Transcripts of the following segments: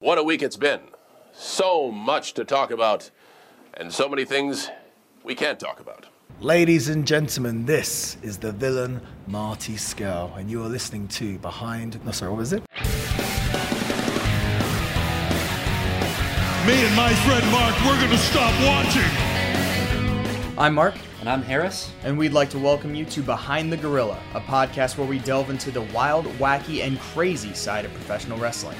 What a week it's been. So much to talk about, and so many things we can't talk about. Ladies and gentlemen, this is the villain Marty Scurll, and you are listening to Behind. No, sorry, what was it? Me and my friend Mark, we're going to stop watching. I'm Mark, And I'm Harris. and we'd like to welcome you to Behind the Gorilla, a podcast where we delve into the wild, wacky, and crazy side of professional wrestling.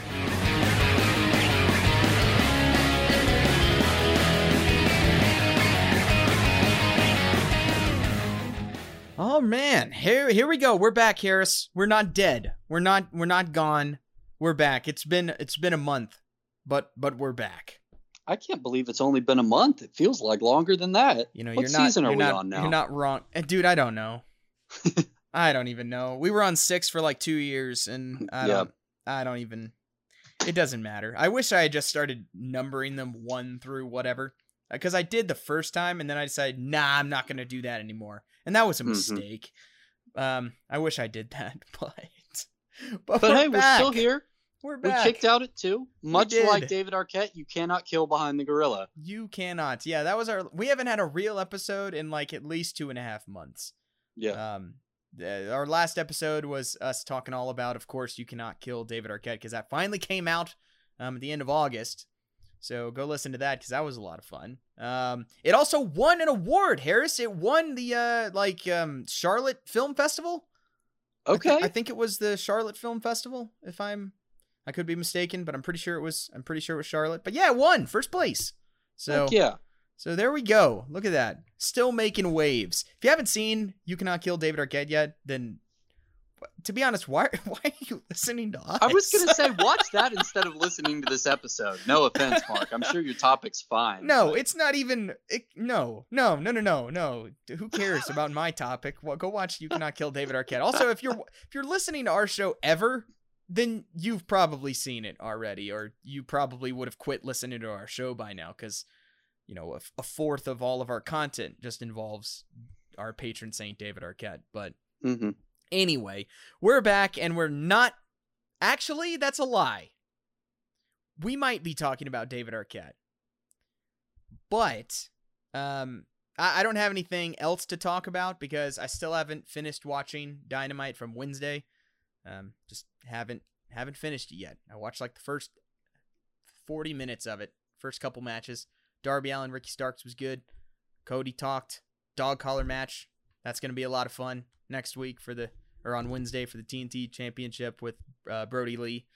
Oh man, here here we go. We're back, Harris. We're not dead. We're not we're not gone. We're back. It's been it's been a month, but but we're back. I can't believe it's only been a month. It feels like longer than that. You know, what you're not season are you're we not, on now? You're not wrong, Eh, dude. I don't know. I don't even know. We were on six for like two years, and I Yeah. don't. I don't even. It doesn't matter. I wish I had just started numbering them one through whatever, because I did the first time, and then I decided, nah, I'm not gonna do that anymore, and that was a Mhm. mistake. Um, I wish I did that, but but, But hey, we're still here. We're We kicked out at two. Much like. David Arquette, you cannot kill behind the gorilla. You cannot. Yeah, that was our. We haven't had a real episode in like at least two and a half months. Yeah. Um, our last episode was us talking all about, of course, you cannot kill David Arquette because that finally came out um, at the end of August. So go listen to that because that was a lot of fun. Um, it also won an award, Harris. It won the uh, like um, Charlotte Film Festival. I thi- okay. I think it was the Charlotte Film Festival. If I'm, I could be mistaken, but I'm pretty sure it was. I'm pretty sure it was Charlotte. But yeah, it won first place. So Heck yeah. so there we go. Look at that. Still making waves. If you haven't seen You Cannot Kill David Arquette yet, then to be honest, why why are you listening to us? I was gonna say, watch that instead of listening to this episode. No offense, Mark. I'm sure your topic's fine. No, but- it's not even. It, no, no, no, no, no, no. Who cares about my topic? Well, go watch You Cannot Kill David Arquette. Also, if you're if you're listening to our show ever, then you've probably seen it already, or you probably would have quit listening to our show by now, because you know a, a fourth of all of our content just involves our patron saint David Arquette. But Mhm. Anyway, we're back and we're not. Actually, that's a lie. We might be talking about David Arquette, but um, I, I don't have anything else to talk about because I still haven't finished watching Dynamite from Wednesday. Um, just haven't haven't finished it yet. I watched like the first forty minutes of it, first couple matches. Darby Allin, Ricky Starks was good. Cody talked. Dog collar match. That's gonna be a lot of fun next week for the or on Wednesday for the TNT Championship with uh, Brodie Lee.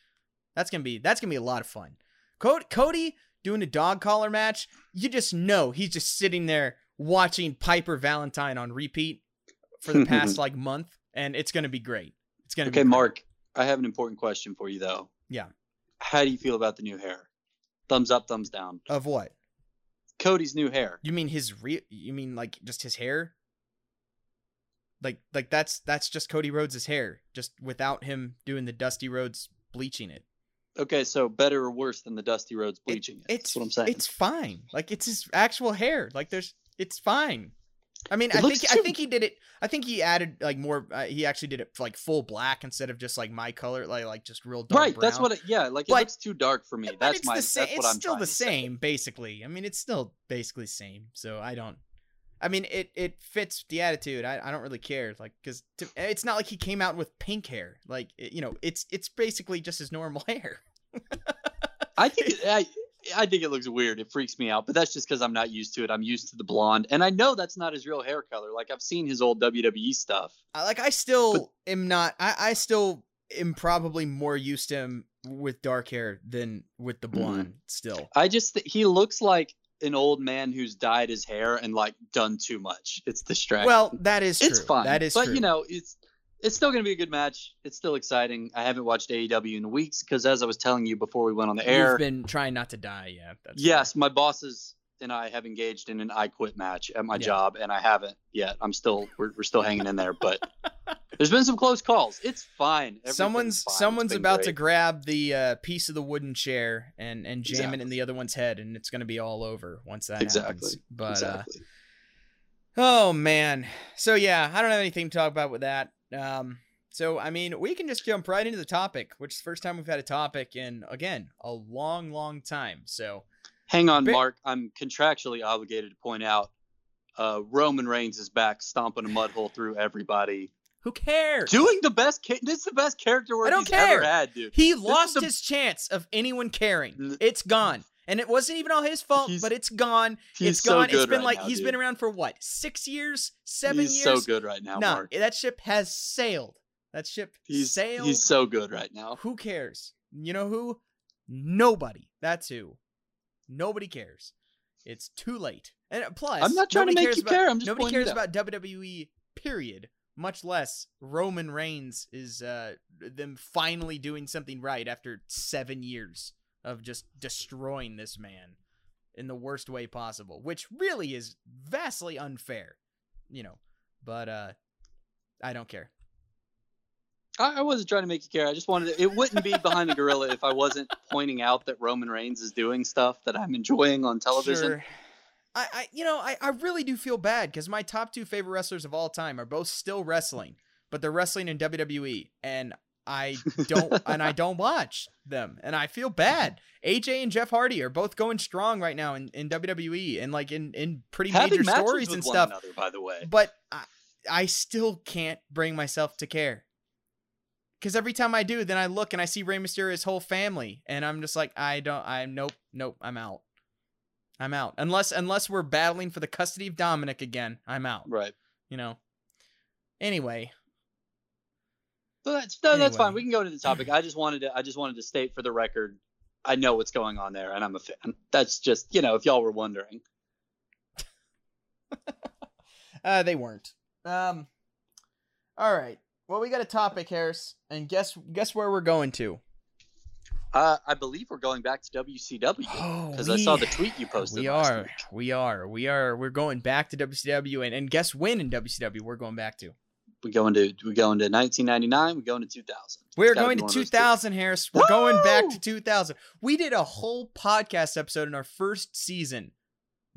That's gonna be that's gonna be a lot of fun. Cody, Cody doing a dog collar match. You just know he's just sitting there watching Piper Valentine on repeat for the past like month, and it's gonna be great. It's gonna be Okay, great. Mark. I have an important question for you though. Yeah. How do you feel about the new hair? Thumbs up, thumbs down. Of what? Cody's new hair. You mean his re? You mean like just his hair? Like like that's that's just Cody Rhodes' hair, just without him doing the Dusty Rhodes bleaching it. Okay, so better or worse than the Dusty Rhodes bleaching? it, It's That's what I'm saying. It's fine. Like it's his actual hair. Like there's it's fine. I mean, It I think I think he did it. I think he added like more. Uh, he actually did it like full black instead of just like my color, like like just real dark right. That's what. It, yeah, like it But- looks too dark for me. That's it's my. the same. That's what it's I'm still trying the same, basically. I mean, it's still basically same. So I don't. I mean, it it fits the attitude. I, I don't really care, like, because it's not like he came out with pink hair. Like, it- you know, it's it's basically just his normal hair. I think. It, I. I think it looks weird. It freaks me out, but that's just because I'm not used to it. I'm used to the blonde, and I know that's not his real hair color. Like I've seen his old WWE stuff. I, like, I still am not. I I still am probably more used to him with dark hair than with the Mhm. blonde. Still, I just th- he looks like an old man who's dyed his hair and like done too much. It's distracting. well, that is true. it's fine. That is but true. you know, it's it's still going to be a good match. It's still exciting. I haven't watched AEW in weeks because, as I was telling you before we went on the air, You've been trying not to die. Yeah. That's yes, my bosses and I have engaged in an I quit match at my Yeah. job, and I haven't yet. I'm still we're, we're still hanging in there, but there's been some close calls. It's fine. Everything's someone's fine. Someone's about to grab the uh, piece of the wooden chair and and jam it in the other one's head, and it's gonna be all over once that Exactly. happens. But exactly. uh, oh man, so yeah, I don't have anything to talk about with that. Um, So I mean, we can just jump right into the topic, which is the first time we've had a topic in again a long, long time. So Hang on, Mark. I'm contractually obligated to point out uh, Roman Reigns is back stomping a mud hole through everybody. who cares? Doing the best. Ca- this is the best character work I don't he's care. ever had, dude. He is lost the- his chance of anyone caring. It's gone. And it wasn't even all his fault, He's- but it's gone. He's it's so gone. it's good been right like now, he's dude. been around for what? 6 years? 7 He's years? so good right now, Nah, Mark. that ship has sailed. That ship He's sailed. he's so good right now. Who cares? You know who? Nobody. That's who. Nobody cares. It's too late. And uh, plus, I'm not trying to make you about, care, I'm just nobody cares about WWE. Period. Much less Roman Reigns is uh, them finally doing something right after seven years of just destroying this man in the worst way possible, which really is vastly unfair. You know, but uh, I don't care. I, I wasn't trying to make you care. I just wanted to, it wouldn't be behind the gorilla if I wasn't pointing out that Roman Reigns is doing stuff that I'm enjoying on television. Sure. I, I, you know, I, I really do feel bad because my top two favorite wrestlers of all time are both still wrestling, but they're wrestling in WWE, and I don't, and I don't watch them, and I feel bad. AJ and Jeff Hardy are both going strong right now in, in WWE and like in in pretty Having major stories with and one stuff. another, by the way. But I, I still can't bring myself to care. Because every time I do, then I look and I see Rey Mysterio's whole family, and I'm just like, I don't, I'm nope, nope, I'm out. I'm out. Unless unless we're battling for the custody of Dominic again, I'm out. Right. You know. Anyway, So that's no, that's fine. We can go to the topic. I just wanted to I just wanted to state for the record, I know what's going on there, and I'm a fan. That's just you know, if y'all were wondering. uh, they weren't. Um. All right. Well, we got a topic, Harris, and guess guess where we're going to. Uh, I believe we're going back to WCW Oh, because I saw the tweet you posted. We are. week. We are. We are. We're going back to WCW, and, and guess when in WCW we're going back to? We go into we go into 1999. We go into 2000. We're going to one of those two. 2000, Harris. We're going back to 2000. We did a whole podcast episode in our first season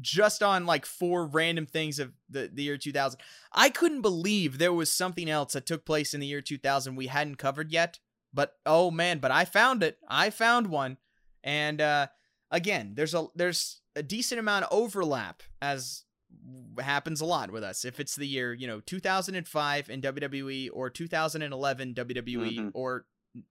just on like four random things of the, the year 2000. I couldn't believe there was something else that took place in the year 2000 we hadn't covered yet. But oh man, but I found it. I found one. And uh again, there's a there's a decent amount of overlap as happens a lot with us. If it's the year, you know, 2005 in WWE or 2011 WWE Mhm. or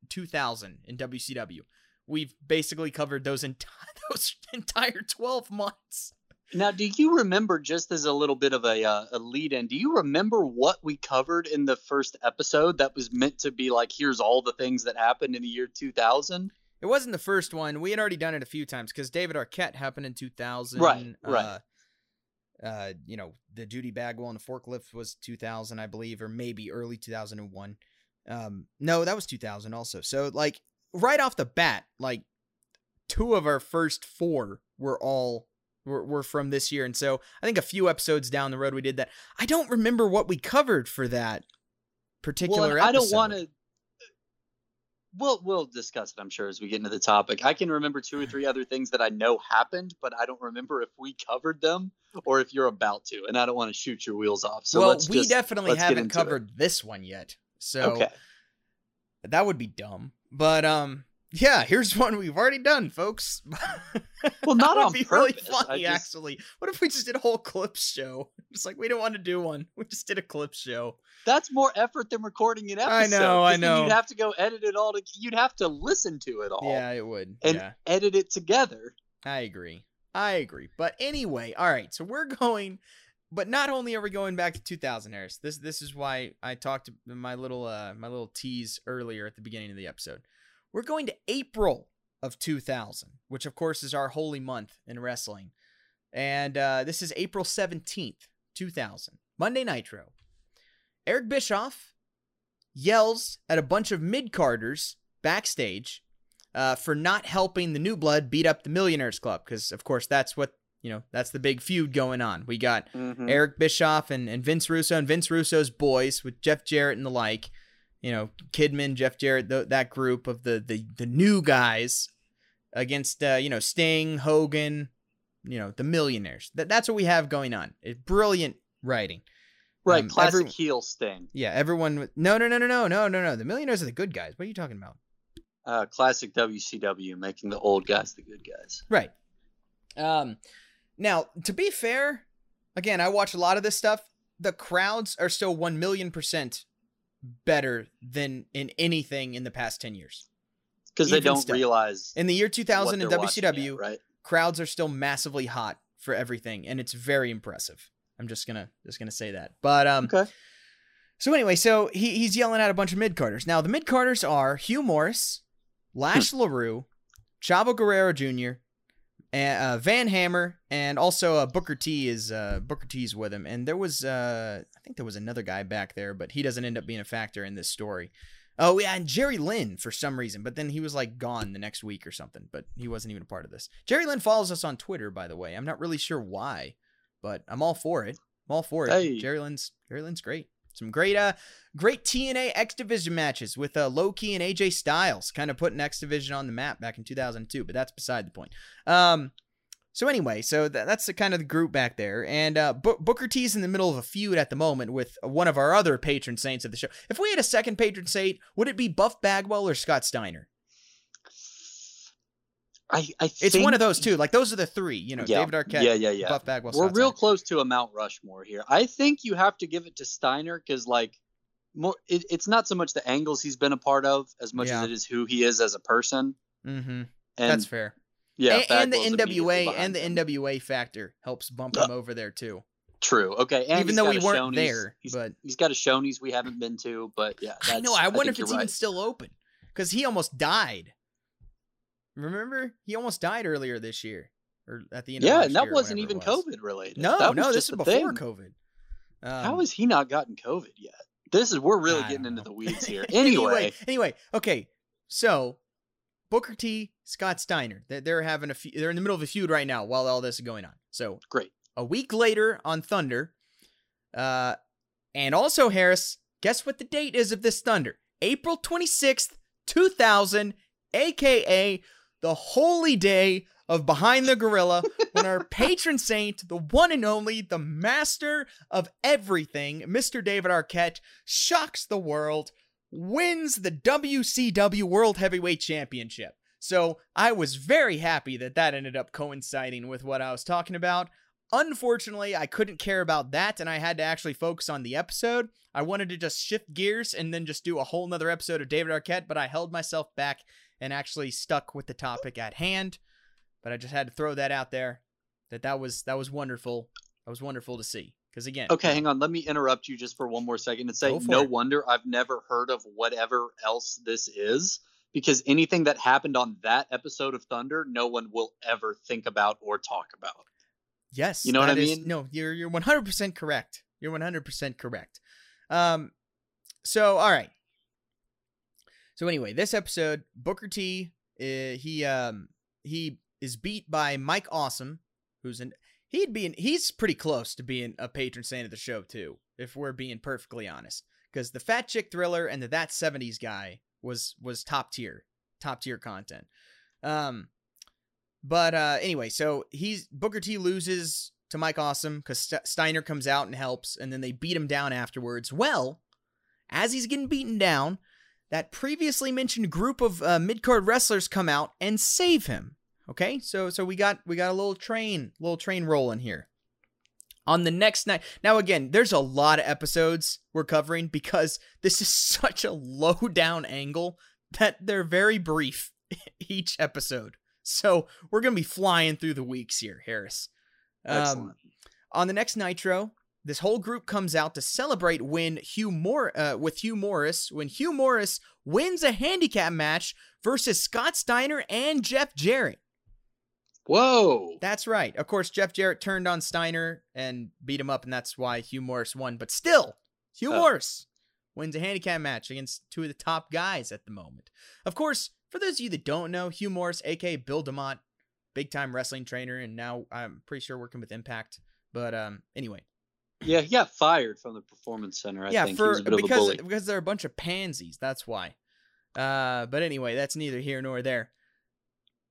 2000 in WCW. We've basically covered those entire those entire 12 months. Now, do you remember just as a little bit of a uh, a lead in? Do you remember what we covered in the first episode that was meant to be like, here's all the things that happened in the year 2000? It wasn't the first one. We had already done it a few times because David Arquette happened in 2000. Right, right. Uh, uh, you know, the Judy bag Bagwell and the forklift was 2000, I believe, or maybe early 2001. Um, no, that was 2000 also. So, like, right off the bat, like, two of our first four were all were, were from this year. And so I think a few episodes down the road we did that. I don't remember what we covered for that particular Well, I don't want to. We'll we'll discuss it, I'm sure, as we get into the topic. I can remember two or three other things that I know happened, but I don't remember if we covered them or if you're about to, and I don't want to shoot your wheels off. So well, we just, definitely haven't into it. covered this one yet. So Okay. that would be dumb. But um yeah, here's one we've already done, folks. Well, not on be really purpose. I funny, just- actually. What if we just did a whole clips show? It's like we don't want to do one. We just did a clips show. That's more effort than recording an episode. I know, I know. You'd have to go edit it all. To, you'd have to listen to it all Yeah, it would. and yeah, edit it together. I agree. I agree. But anyway, all right. So we're going, but not only are we going back to 2000, Harris. This this is why I talked my little uh my little tease earlier at the beginning of the episode. We're going to April of 2000, which of course is our holy month in wrestling, and uh, this is April 17th, 2000, Monday Nitro. Eric Bischoff yells at a bunch of mid carders backstage uh, for not helping the New Blood beat up the Millionaires Club, because of course that's what you know. That's the big feud going on. We got Mhm. Eric Bischoff and, and Vince Russo and Vince Russo's boys with Jeff Jarrett and the like. You know, Kidman, Jeff Jarrett, th- that group of the the the new guys against uh, you know Sting, Hogan, you know the Millionaires. That that's what we have going on. It's brilliant writing. Right, Um, classic every- heel Sting. Yeah, everyone. No, no, no, no, no, no, no, no. The millionaires are the good guys. What are you talking about? Uh, classic WCW, making the old guys the good guys. Right. Um, now to be fair, again, I watch a lot of this stuff. The crowds are still one million percent better than in anything in the past ten years. Because they don't still. realize In the year 2000 in WCW, right? crowds are still massively hot for everything, and it's very impressive. I'm just gonna just gonna say that. But um, Okay. so anyway, so he, he's yelling at a bunch of mid carders. Now the mid carders are Hugh Morris, Lash LaRue, Chavo Guerrero Jr., uh, Van Hammer, and also uh, Booker T is uh, Booker T's with him. And there was uh, I think there was another guy back there, but he doesn't end up being a factor in this story. Oh yeah, and Jerry Lynn for some reason, but then he was like gone the next week or something. But he wasn't even a part of this. Jerry Lynn follows us on Twitter, by the way. I'm not really sure why, but I'm all for it. I'm all for it. Hey. Jerry Lynn's Jerry Lynn's great. Some great uh great TNA X Division matches with uh, Low Ki and AJ Styles, kind of putting X Division on the map back in 2002. But that's beside the point. Um, so anyway, so tha- that's the kind of the group back there, and uh, Bo- Booker T's in the middle of a feud at the moment with one of our other patron saints of the show. If we had a second patron saint, would it be Buff Bagwell or Scott Steiner? I, I It's think, one of those two. Like those are the three. You know, yeah, David Arquette, Yeah, yeah, yeah. Buff Bagwell. We're Scott real Steiner. close to a Mount Rushmore here. I think you have to give it to Steiner because, like, more it, it's not so much the angles he's been a part of as much Yeah. as it is who he is as a person. Mm-hmm. And That's fair. yeah, A- and, the NWA and the. NWA factor helps bump him over there too. True. Okay. And Even though got we weren't Shoney's- there, he's, but he's got a Shoney's we haven't been to. But yeah, I know. that's- I wonder if it's you're even still open because he almost died. Remember, he almost died earlier this year, or at the end. of the year. Yeah, and that wasn't even was. COVID related. No, That no, this is before thing. COVID. Um, How has he not gotten COVID yet? This is we're really I getting into the weeds here. anyway, Anyway, anyway, okay. So Booker T, Scott Steiner, they're, they're having a fe- they're in the middle of a feud right now while all this is going on. So great. a week later on Thunder, uh, and also Harris, guess what the date is of this Thunder? April twenty sixth, two thousand, aka the holy day of Behind the Gorilla, when our patron saint, the one and only, the master of everything, Mr. David Arquette, shocks the world, wins the WCW World Heavyweight Championship. So I was very happy that that ended up coinciding with what I was talking about. Unfortunately, I couldn't care about that and I had to actually focus on the episode. I wanted to just shift gears and then just do a whole nother episode of David Arquette, but I held myself back and actually stuck with the topic at hand. But I just had to throw that out there that that was that was wonderful. That was wonderful to see. Because again, Okay, hang on. Let me interrupt you just for one more second and say no it. wonder I've never heard of whatever else this is because anything that happened on that episode of Thunder, no one will ever think about or talk about. Yes, You know what I is- mean? No, you're you're 100% correct. You're 100% correct. Um, so all right. So anyway, this episode, Booker T, uh, he um he is beat by Mike Awesome, who's an he'd be an, he's pretty close to being a patron saint of the show too, if we're being perfectly honest. Because the Fat Chick Thriller and the That 70s guy was was top tier, top tier content. Um, but uh, anyway, so he's Booker T loses to Mike Awesome because St- Steiner comes out and helps, and then they beat him down afterwards. Well, as he's getting beaten down, that previously mentioned group of uh, mid card wrestlers come out and save him. Okay, so so we got we got a little train, little train rolling here. On the next night, now again, there's a lot of episodes we're covering because this is such a low down angle that they're very brief each episode. So we're gonna be flying through the weeks here, Harris. Um, on the next Nitro, this whole group comes out to celebrate when Hugh Mor- uh, with Hugh Morris when Hugh Morris wins a handicap match versus Scott Steiner and Jeff Jarrett. Whoa. That's right. Of course, Jeff Jarrett turned on Steiner and beat him up, and that's why Hugh Morris won. But still, Hugh Oh. Morris wins a handicap match against two of the top guys at the moment. Of course, for those of you that don't know, Hugh Morris, aka Bill DeMott, big time wrestling trainer, and now I'm pretty sure working with Impact. But um, anyway, Yeah, he got fired from the performance center. I yeah, think for was a bit of a because because they're a bunch of pansies. That's why. Uh, but anyway, that's neither here nor there.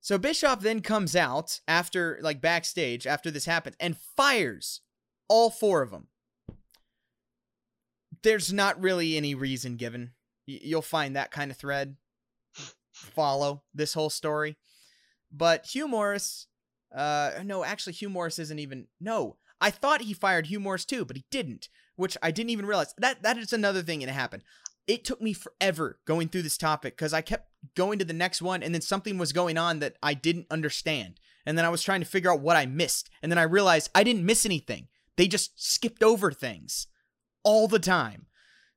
So Bischoff then comes out after like backstage after this happens and fires all four of them. there's not really any reason given. Y- You'll find that kind of thread follow this whole story. But Hugh Morris, uh, no, actually, Hugh Morris isn't even. No, I thought he fired Hugh Morris too, but he didn't, which I didn't even realize. That that is another thing that happened. It took me forever going through this topic because I kept going to the next one, and then something was going on that I didn't understand, and then I was trying to figure out what I missed, and then I realized I didn't miss anything. They just skipped over things all the time.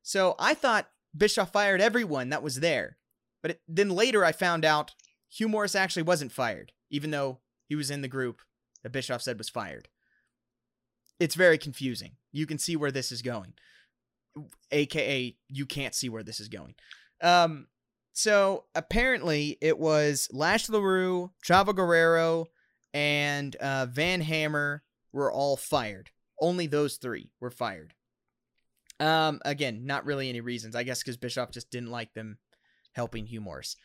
So I thought Bischoff fired everyone that was there. But it, then later I found out Hugh Morris actually wasn't fired, even though he was in the group that Bischoff said was fired. It's very confusing. You can see where this is going. AKA, you can't see where this is going. Um, so apparently it was Lash LaRue, Chavo Guerrero, and uh, Van Hammer were all fired. Only those three were fired. Um, again, not really any reasons. I guess because Bischoff just didn't like them helping Hugh Morris.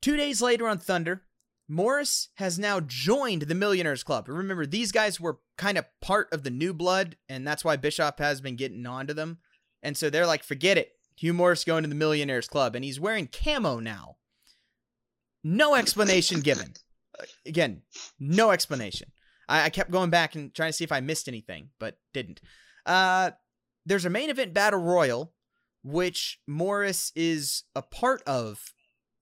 Two days later on Thunder, Morris has now joined the Millionaires Club. Remember, these guys were kind of part of the new blood, and that's why Bischoff has been getting on to them. And so they're like, forget it. Hugh Morris going to the Millionaires Club, and he's wearing camo now. No explanation given. Again, no explanation. I, I kept going back and trying to see if I missed anything, but didn't. Uh, there's a main event battle royal, which Morris is a part of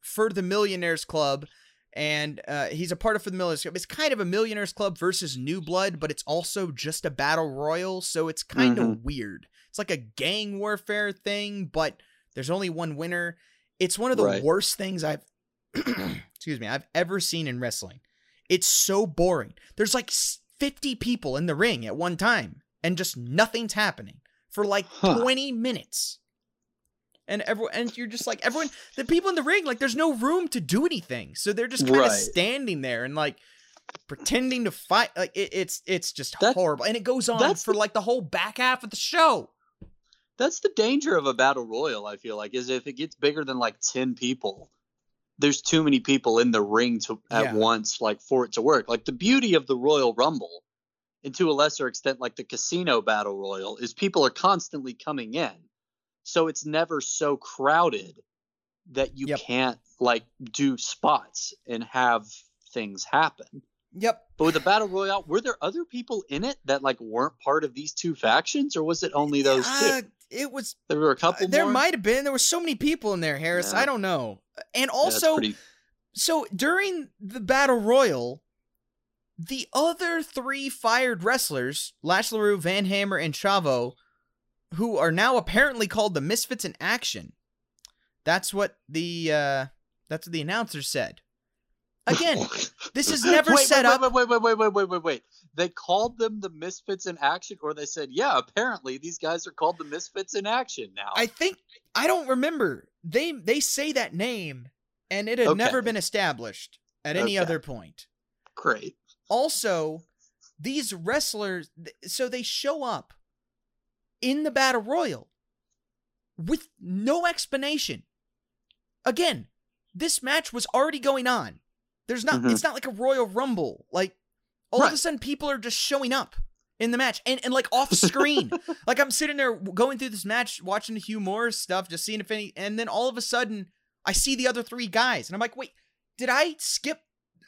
for the Millionaires Club, and uh, he's a part of for the Millionaires Club. It's kind of a Millionaires Club versus New Blood, but it's also just a battle royal, so it's kind of weird. It's like a gang warfare thing, but there's only one winner. It's one of the Right. worst things I've excuse me, I've ever seen in wrestling. It's so boring. There's like 50 people in the ring at one time and just nothing's happening for like Huh. 20 minutes. And everyone and you're just like everyone the people in the ring like there's no room to do anything. So they're just kind of Right. standing there and like pretending to fight like it, it's it's just That- horrible and it goes on for the- like the whole back half of the show. That's the danger of a battle royal. I feel like is if it gets bigger than like ten people, there's too many people in the ring to at Yeah. once, like for it to work. Like the beauty of the Royal Rumble, and to a lesser extent, like the Casino Battle Royal, is people are constantly coming in, so it's never so crowded that you Yep. can't like do spots and have things happen. Yep. But with the battle royale, were there other people in it that like weren't part of these two factions, or was it only those Uh, two? it was There were a couple. uh, there might have been there were so many people in there, Harris. Yeah. I don't know. And Yeah, also pretty- so during the battle royal, the other three fired wrestlers, Lash LaRue, Van Hammer, and Chavo, who are now apparently called the Misfits in Action. That's what the uh that's what the announcer said. Again, this is never wait, set wait, up. Wait, wait, wait, wait, wait, wait, wait, wait. They called them the Misfits in Action, or they said, yeah, apparently these guys are called the Misfits in Action now. I think I don't remember. They they say that name and it had never been established at any Okay. other point. Great. also these wrestlers so they show up in the battle royal with no explanation. Again this match was already going on. There's not Mhm. it's not like a royal rumble. Like all of a sudden people are just showing up in the match and, and like off screen. Like i'm sitting there going through this match watching the hugh morris stuff just seeing if any and then all of a sudden i see the other three guys and i'm like wait did i skip?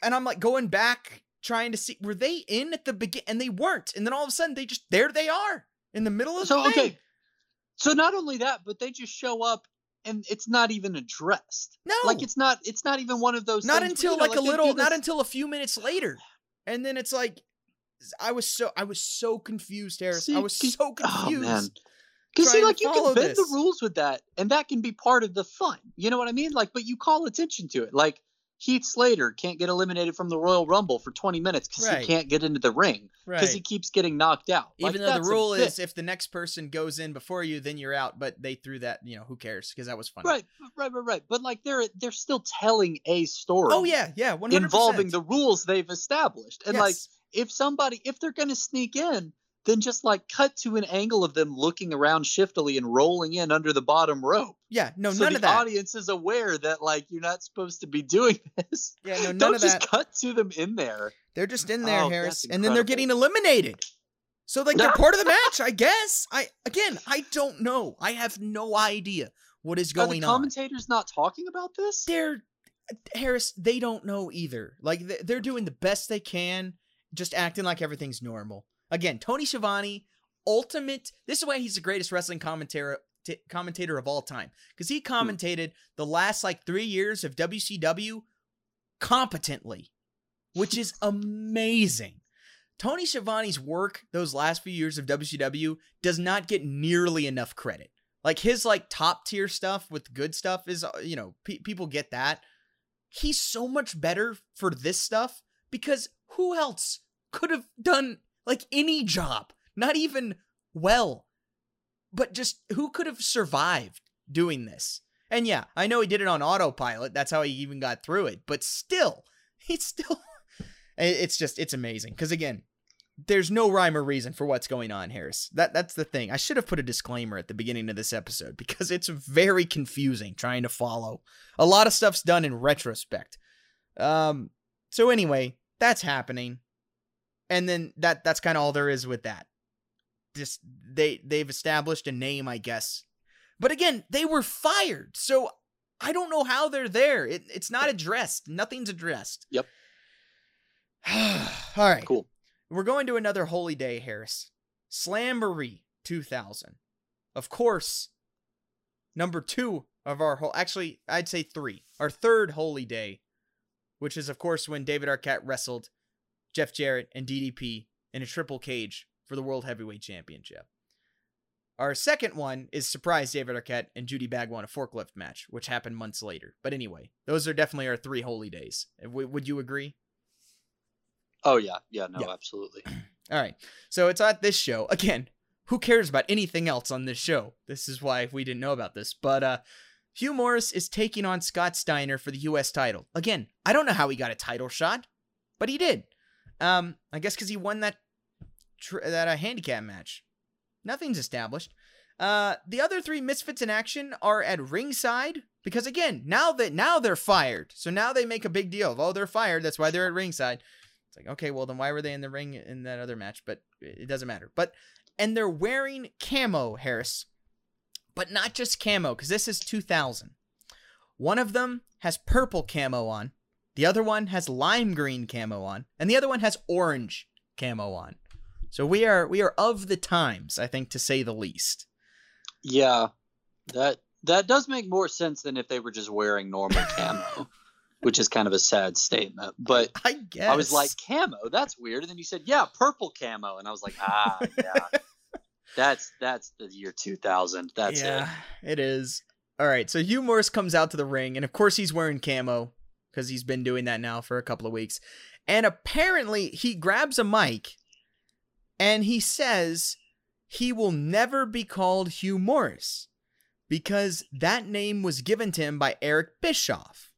And I'm like going back trying to see were they in at the begin and they weren't. And then all of a sudden they just there they are in the middle of So the okay, so not only that, but they just show up and it's not even addressed. no Like it's not. It's not even one of those. not things until you know, like, a they do little not until a few minutes later and then it's like I was so I was so confused Harris I was so Oh confused. Because see, like you can bend this. the rules with that, and that can be part of the fun. You know what I mean? Like, but you call attention to it. Like Heath Slater can't get eliminated from the Royal Rumble for 20 minutes because Right. he can't get into the ring because he keeps getting knocked out. Like, even though the rule is if the next person goes in before you then you're out but they threw that you know who cares because that was funny right, right, right, right. But like they're they're still telling a story. oh yeah yeah 100%. involving the rules they've established, and like if somebody if they're going to sneak in then just like cut to an angle of them looking around shiftily and rolling in under the bottom rope yeah no so none of that audience is aware that like you're not supposed to be doing this yeah no none don't of just that cut to them in there They're just in there, Oh, Harris, and then they're getting eliminated. So like they're part of the match, I guess. I again, I don't know. I have no idea what is Are going the on. commentators not talking about this? They're Harris. They don't know either. Like they're doing the best they can, just acting like everything's normal. Again, Tony Schiavone, ultimate. This is why he's the greatest wrestling commentator t- commentator of all time because he commentated the last like three years of WCW competently, which is amazing. Tony Schiavone's work those last few years of WCW does not get nearly enough credit. Like his like top tier stuff with good stuff is uh, you know pe- people get that. He's so much better for this stuff because who else could have done like any job, not even well, but just who could have survived doing this? And yeah, I know he did it on autopilot. That's how he even got through it. But still, he's still. It's just it's amazing because again, there's no rhyme or reason for what's going on, Harris. That that's the thing. I should have put a disclaimer at the beginning of this episode because it's very confusing trying to follow. A lot of stuff's done in retrospect. Um. So anyway, that's happening, and then that that's kind of all there is with that. Just they they've established a name, I guess. But again, they were fired, so I don't know how they're there. It, it's not addressed. Nothing's addressed. Yep. all right. Cool. We're going to another holy day, Harris. Slamboree 2000. Of course, number two of our whole, actually, I'd say three. Our third holy day, which is, of course, when David Arquette wrestled Jeff Jarrett and DDP in a triple cage for the World Heavyweight Championship. Our second one is surprise David Arquette and Judy Bagwell in a forklift match, which happened months later. But anyway, those are definitely our three holy days. Would you agree? Oh yeah, yeah, no, Yeah. absolutely. All right. So it's at this show. Again, who cares about anything else on this show? This is why we didn't know about this. But uh Hugh Morris is taking on Scott Steiner for the US title. Again, I don't know how he got a title shot, but he did. Um I guess cuz he won that tr- that uh, handicap match. Nothing's established. Uh the other 3 misfits in action are at ringside because again, now that now they're fired. So now they make a big deal of, "Oh, they're fired. That's why they're at ringside." It's like, okay, well then why were they in the ring in that other match? But it doesn't matter. But and they're wearing camo, Harris. But not just camo, because this is 2000. One of them has purple camo on, the other one has lime green camo on, and the other one has orange camo on. So we are we are of the times, I think, to say the least. Yeah, that that does make more sense than if they were just wearing normal camo, which is kind of a sad statement. But I guess I was like, camo, that's weird. And then you said, yeah, purple camo, and I was like, ah, yeah, that's that's the year 2000. That's yeah, it is. All right, so Hugh Morris comes out to the ring, and of course he's wearing camo because he's been doing that now for a couple of weeks. And apparently he grabs a mic and he says he will never be called Hugh Morris because that name was given to him by Eric Bischoff.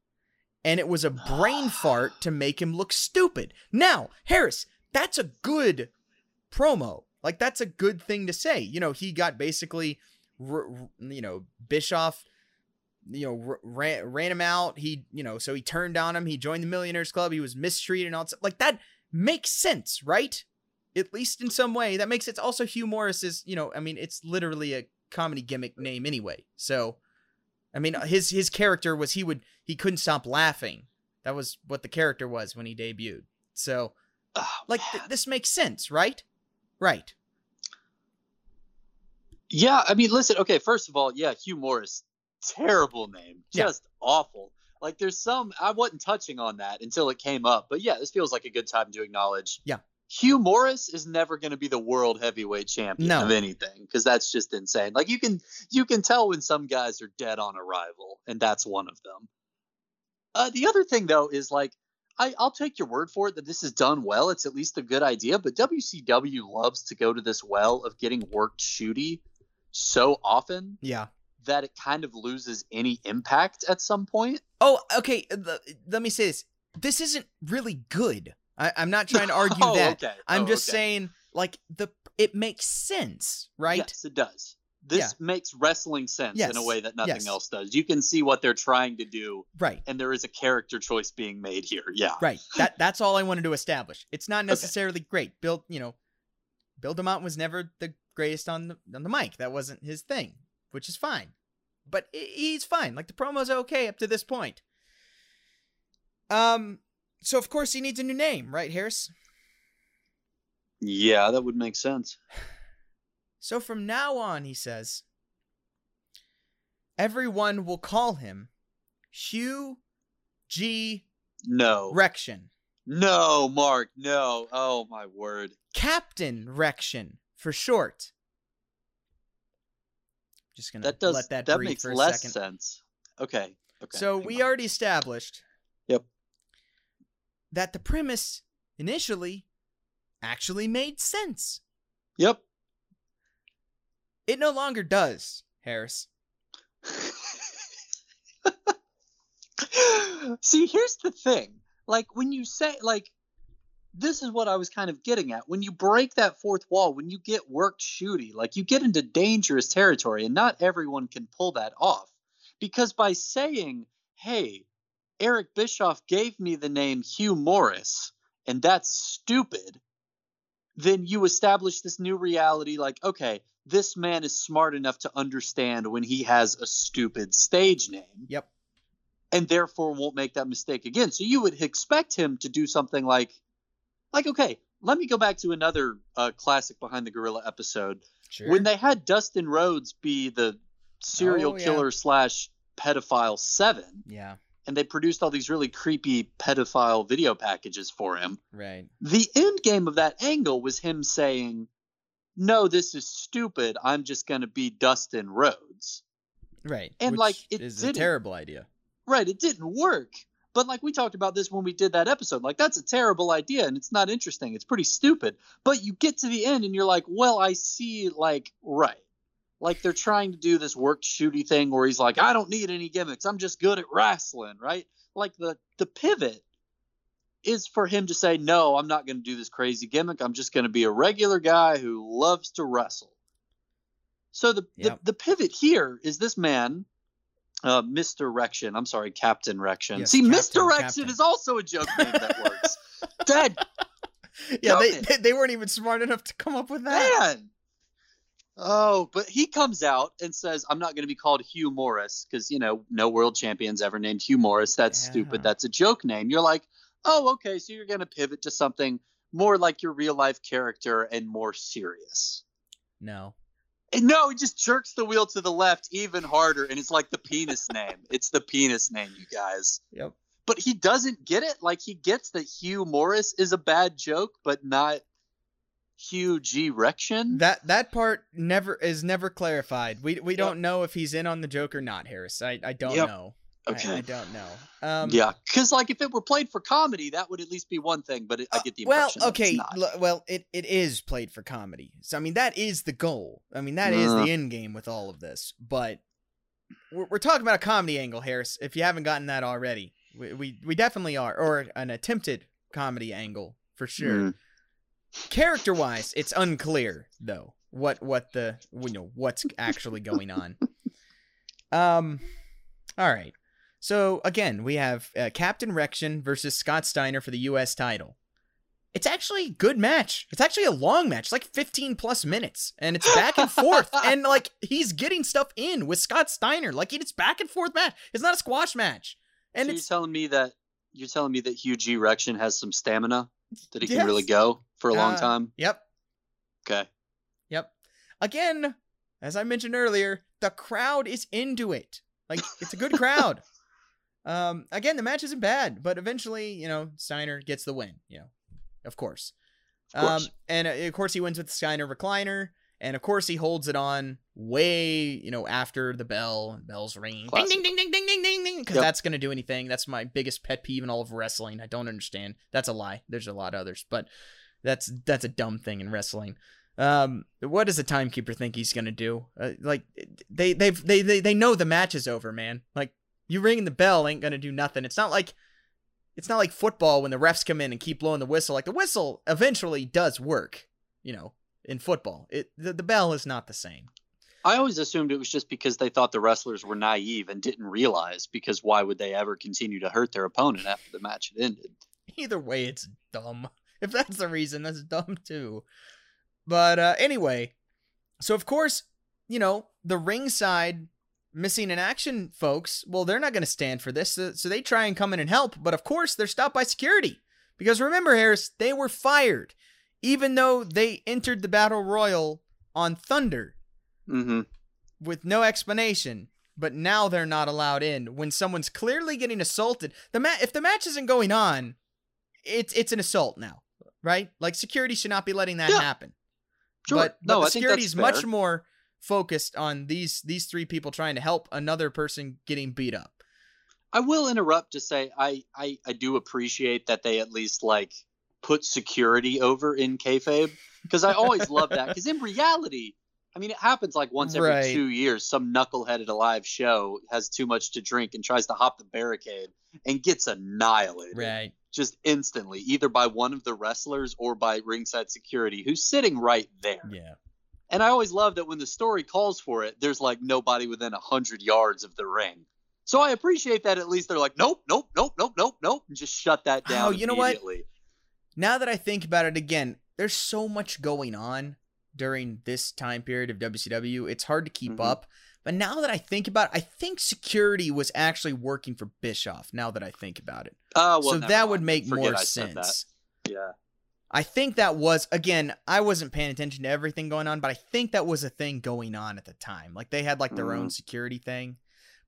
And it was a brain fart to make him look stupid. Now, Harris, that's a good promo. Like that's a good thing to say. You know, he got basically, you know, Bischoff, you know, ran ran him out. He, you know, so he turned on him. He joined the Millionaires Club. He was mistreated and all that. stuff. Like that makes sense, right? At least in some way, that makes sense. Also, Hugh Morris is, you know, I mean, it's literally a comedy gimmick name anyway. So, I mean, his his character was he would he couldn't stop laughing. That was what the character was when he debuted. So, Oh, like, th- this makes sense, right? Right. Yeah, I mean, listen. Okay, first of all, yeah, Hugh Morris, terrible name, Yeah. just awful. Like, there's some I wasn't touching on that until it came up, but yeah, this feels like a good time to acknowledge. Yeah. Hugh Morris is never going to be the world heavyweight champion No. of anything because that's just insane. Like you can you can tell when some guys are dead on arrival, and that's one of them. Uh, the other thing though is like I, I'll take your word for it that this is done well. It's at least a good idea. But WCW loves to go to this well of getting worked shooty so often Yeah. That it kind of loses any impact at some point. Oh, okay. Uh, th- let me say this. This isn't really good. I, I'm not trying to argue Oh, that. okay. I'm Oh, just okay. saying, like the it makes sense, right? Yes, it does. This Yeah. makes wrestling sense in a way that nothing yes. else does. You can see what they're trying to do, Right. and there is a character choice being made here. Yeah. Right. That that's all I wanted to establish. It's not necessarily great. Built, you know, Bill DeMott was never the greatest on the on the mic. That wasn't his thing, which is fine. But he's fine. Like the promo's okay up to this point. Um, so of course he needs a new name, right, Harris? Yeah, that would make sense. So from now on, he says, everyone will call him Hugh G. No. Rection. no, Mark, no. Oh my word. Captain Rection for short. Just gonna That does let that, that, breathe makes for a less second. sense. Okay. Okay. So we on. already established Yep. that the premise initially actually made sense. Yep. It no longer does, Harris. See, here's the thing. Like when you say like this is what I was kind of getting at. When you break that fourth wall, when you get worked shooty, like you get into dangerous territory and not everyone can pull that off. Because by saying, "Hey, Eric Bischoff gave me the name Hugh Morris and that's stupid," then you establish this new reality like, okay, this man is smart enough to understand when he has a stupid stage name Yep. and therefore won't make that mistake again. So you would expect him to do something like, like okay, let me go back to another uh, classic behind the gorilla episode Sure. when they had Dustin Rhodes be the serial Oh, yeah. killer slash pedophile seven, yeah, and they produced all these really creepy pedophile video packages for him. right. The end game of that angle was him saying, "No, this is stupid. I'm just going to be Dustin Rhodes." Right. And, which like, it is a terrible idea. Right, it didn't work. But like we talked about this when we did that episode, like that's a terrible idea and it's not interesting. It's pretty stupid. But you get to the end and you're like, well, I see like right. Like they're trying to do this work shooty thing where he's like, I don't need any gimmicks. I'm just good at wrestling, right? Like the the pivot is for him to say, No, I'm not gonna do this crazy gimmick. I'm just gonna be a regular guy who loves to wrestle. So the, Yep. the the pivot here is this man uh, Mr. Rection. I'm sorry, Captain Rection. Yes, See, Captain, Misdirection Captain. is also a joke name that works. Dad, Yeah, they, they they weren't even smart enough to come up with that. man. Oh, but he comes out and says, "I'm not going to be called Hugh Morris because you know no world champions ever named Hugh Morris. That's Yeah. stupid. That's a joke name." You're like, "Oh, okay, so you're going to pivot to something more like your real life character and more serious." No. No, he just jerks the wheel to the left even harder, and it's like the penis name. It's the penis name, you guys. Yep. but he doesn't get it. Like he gets that Hugh Morris is a bad joke, but not Hugh G. Rection. That that part never is never clarified. We we don't know if he's in on the joke or not, Harris. I, I don't Yep. know. I- Okay. I, don't know. Um, yeah, because like if it were played for comedy, that would at least be one thing. But it, I get the Well, impression. it's okay. l- well, it, it is played for comedy. So I mean, that is the goal. I mean, that is Uh. the end game with all of this. But we're, we're talking about a comedy angle, Harris. If you haven't gotten that already, we we, we definitely are, or an attempted comedy angle for sure. Mm. Character wise, it's unclear though what what the you know what's actually going on. Um, all right. So again, we have uh, Captain Rection versus Scott Steiner for the U.S. title. It's actually a good match. It's actually a long match, like 15 plus minutes, and it's back and forth. and like he's getting stuff in with Scott Steiner. Like it's back and forth match. It's not a squash match. And so you're telling me that you're telling me that Hugh G. Rection has some stamina that he can really go for a long Uh, time. yep, Okay. Yep. Again, as I mentioned earlier, the crowd is into it. Like it's a good crowd. Um, again, the match isn't bad, but eventually, you know, Steiner gets the win. You know, of course. Of course. Um, and uh, of course he wins with the Steiner recliner, and of course he holds it on way, you know, after the bell bells ring, ding Classic. ding ding ding ding ding ding ding, because Yep. that's gonna do anything. That's my biggest pet peeve in all of wrestling. I don't understand. That's a lie. There's a lot of others, but that's that's a dumb thing in wrestling. Um, what does the timekeeper think he's gonna do? Uh, like they they've they they they know the match is over, man. Like you ringing the bell ain't gonna do nothing. It's not like it's not like football when the refs come in and keep blowing the whistle. Like the whistle eventually does work, you know. In football, it the, the bell is not the same. I always assumed it was just because they thought the wrestlers were naive and didn't realize because why would they ever continue to hurt their opponent after the match had ended? Either way, it's dumb. If that's the reason, that's dumb too. But uh, anyway, so of course, you know, the ringside missing in action folks, well, they're not going to stand for this. So, so they try and come in and help. But of course, they're stopped by security. Because remember, Harris, they were fired, even though they entered the Battle Royal on Thunder Mm-hmm. with no explanation. But now they're not allowed in when someone's clearly getting assaulted. The ma- if the match isn't going on, it's it's an assault now, right? Like security should not be letting that Yeah. happen. Sure. But, but no, the I think security that's is much more focused on these these three people trying to help another person getting beat up. I will interrupt to say I, I I do appreciate that they at least like put security over in kayfabe because I always love that because in reality, I mean it happens like once every Right. two years. Some knucklehead at a show has too much to drink and tries to hop the barricade and gets annihilated Right. just instantly, either by one of the wrestlers or by ringside security who's sitting right there. Yeah. And I always love that when the story calls for it, there's like nobody within a hundred yards of the ring. So I appreciate that at least they're like, nope, nope, nope, nope, nope, nope, and just shut that down. Oh, you know what? Now that I think about it again, there's so much going on during this time period of WCW. It's hard to keep Mhm. up. But now that I think about it, I think security was actually working for Bischoff. Now that I think about it, Oh, well, so that would make Forget more I sense. Yeah. I think that was again, I wasn't paying attention to everything going on, but I think that was a thing going on at the time. Like they had like their own security thing,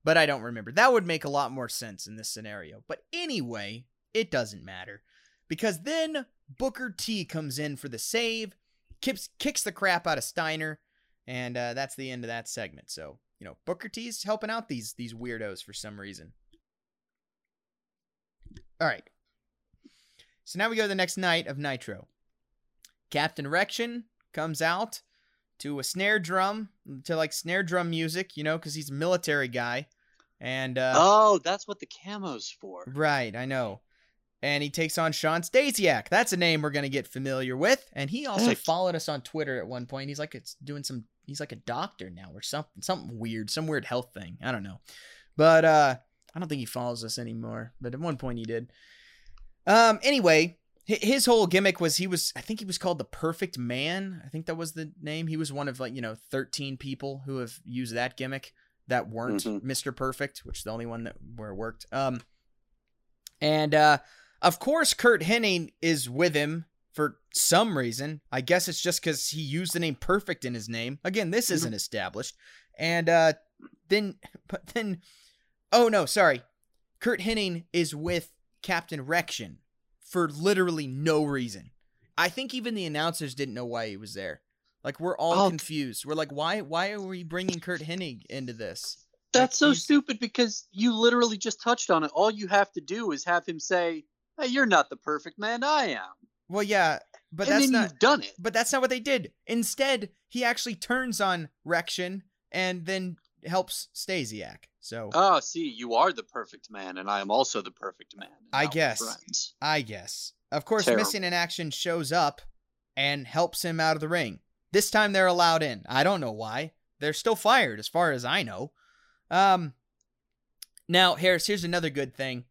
but I don't remember. That would make a lot more sense in this scenario. But anyway, it doesn't matter because then Booker T comes in for the save, kicks kicks the crap out of Steiner, and uh, that's the end of that segment. So you know, Booker T's helping out these these weirdos for some reason. All right. So now we go to the next night of Nitro. Captain Rection comes out to a snare drum, to like snare drum music, you know, because he's a military guy. And, uh, oh, that's what the camo's for. right, I know. And he takes on Shawn Stasiak. That's a name we're going to get familiar with. And he also Heck. followed us on Twitter at one point. He's like, it's doing some, he's like a doctor now or something, something weird, some weird health thing. I don't know. But, uh, I don't think he follows us anymore. But at one point he did. Um, anyway, his whole gimmick was he was I think he was called the perfect man. I think that was the name. He was one of like, you know, 13 people who have used that gimmick that weren't Mhm. Mr. Perfect, which is the only one that where it worked. Um and uh of course Curt Hennig is with him for some reason. I guess it's just cuz he used the name Perfect in his name. Again, this isn't established. And uh then but then oh no, sorry. Curt Hennig is with Captain Rection for literally no reason. I think even the announcers didn't know why he was there. Like we're all Oh. confused. We're like, why? Why are we bringing Curt Hennig into this? That's so stupid because you literally just touched on it. All you have to do is have him say, "Hey, you're not the perfect man. I am," Well, yeah, but and that's not. you've done it. But that's not what they did. Instead, he actually turns on Rection and then helps Stasiak. So Oh, see, you are the perfect man, and I am also the perfect man. I guess. I guess. Of course, Terrible. Missing in Action shows up and helps him out of the ring. This time they're allowed in. I don't know why. They're still fired, as far as I know. Um, now, Harris, here's another good thing.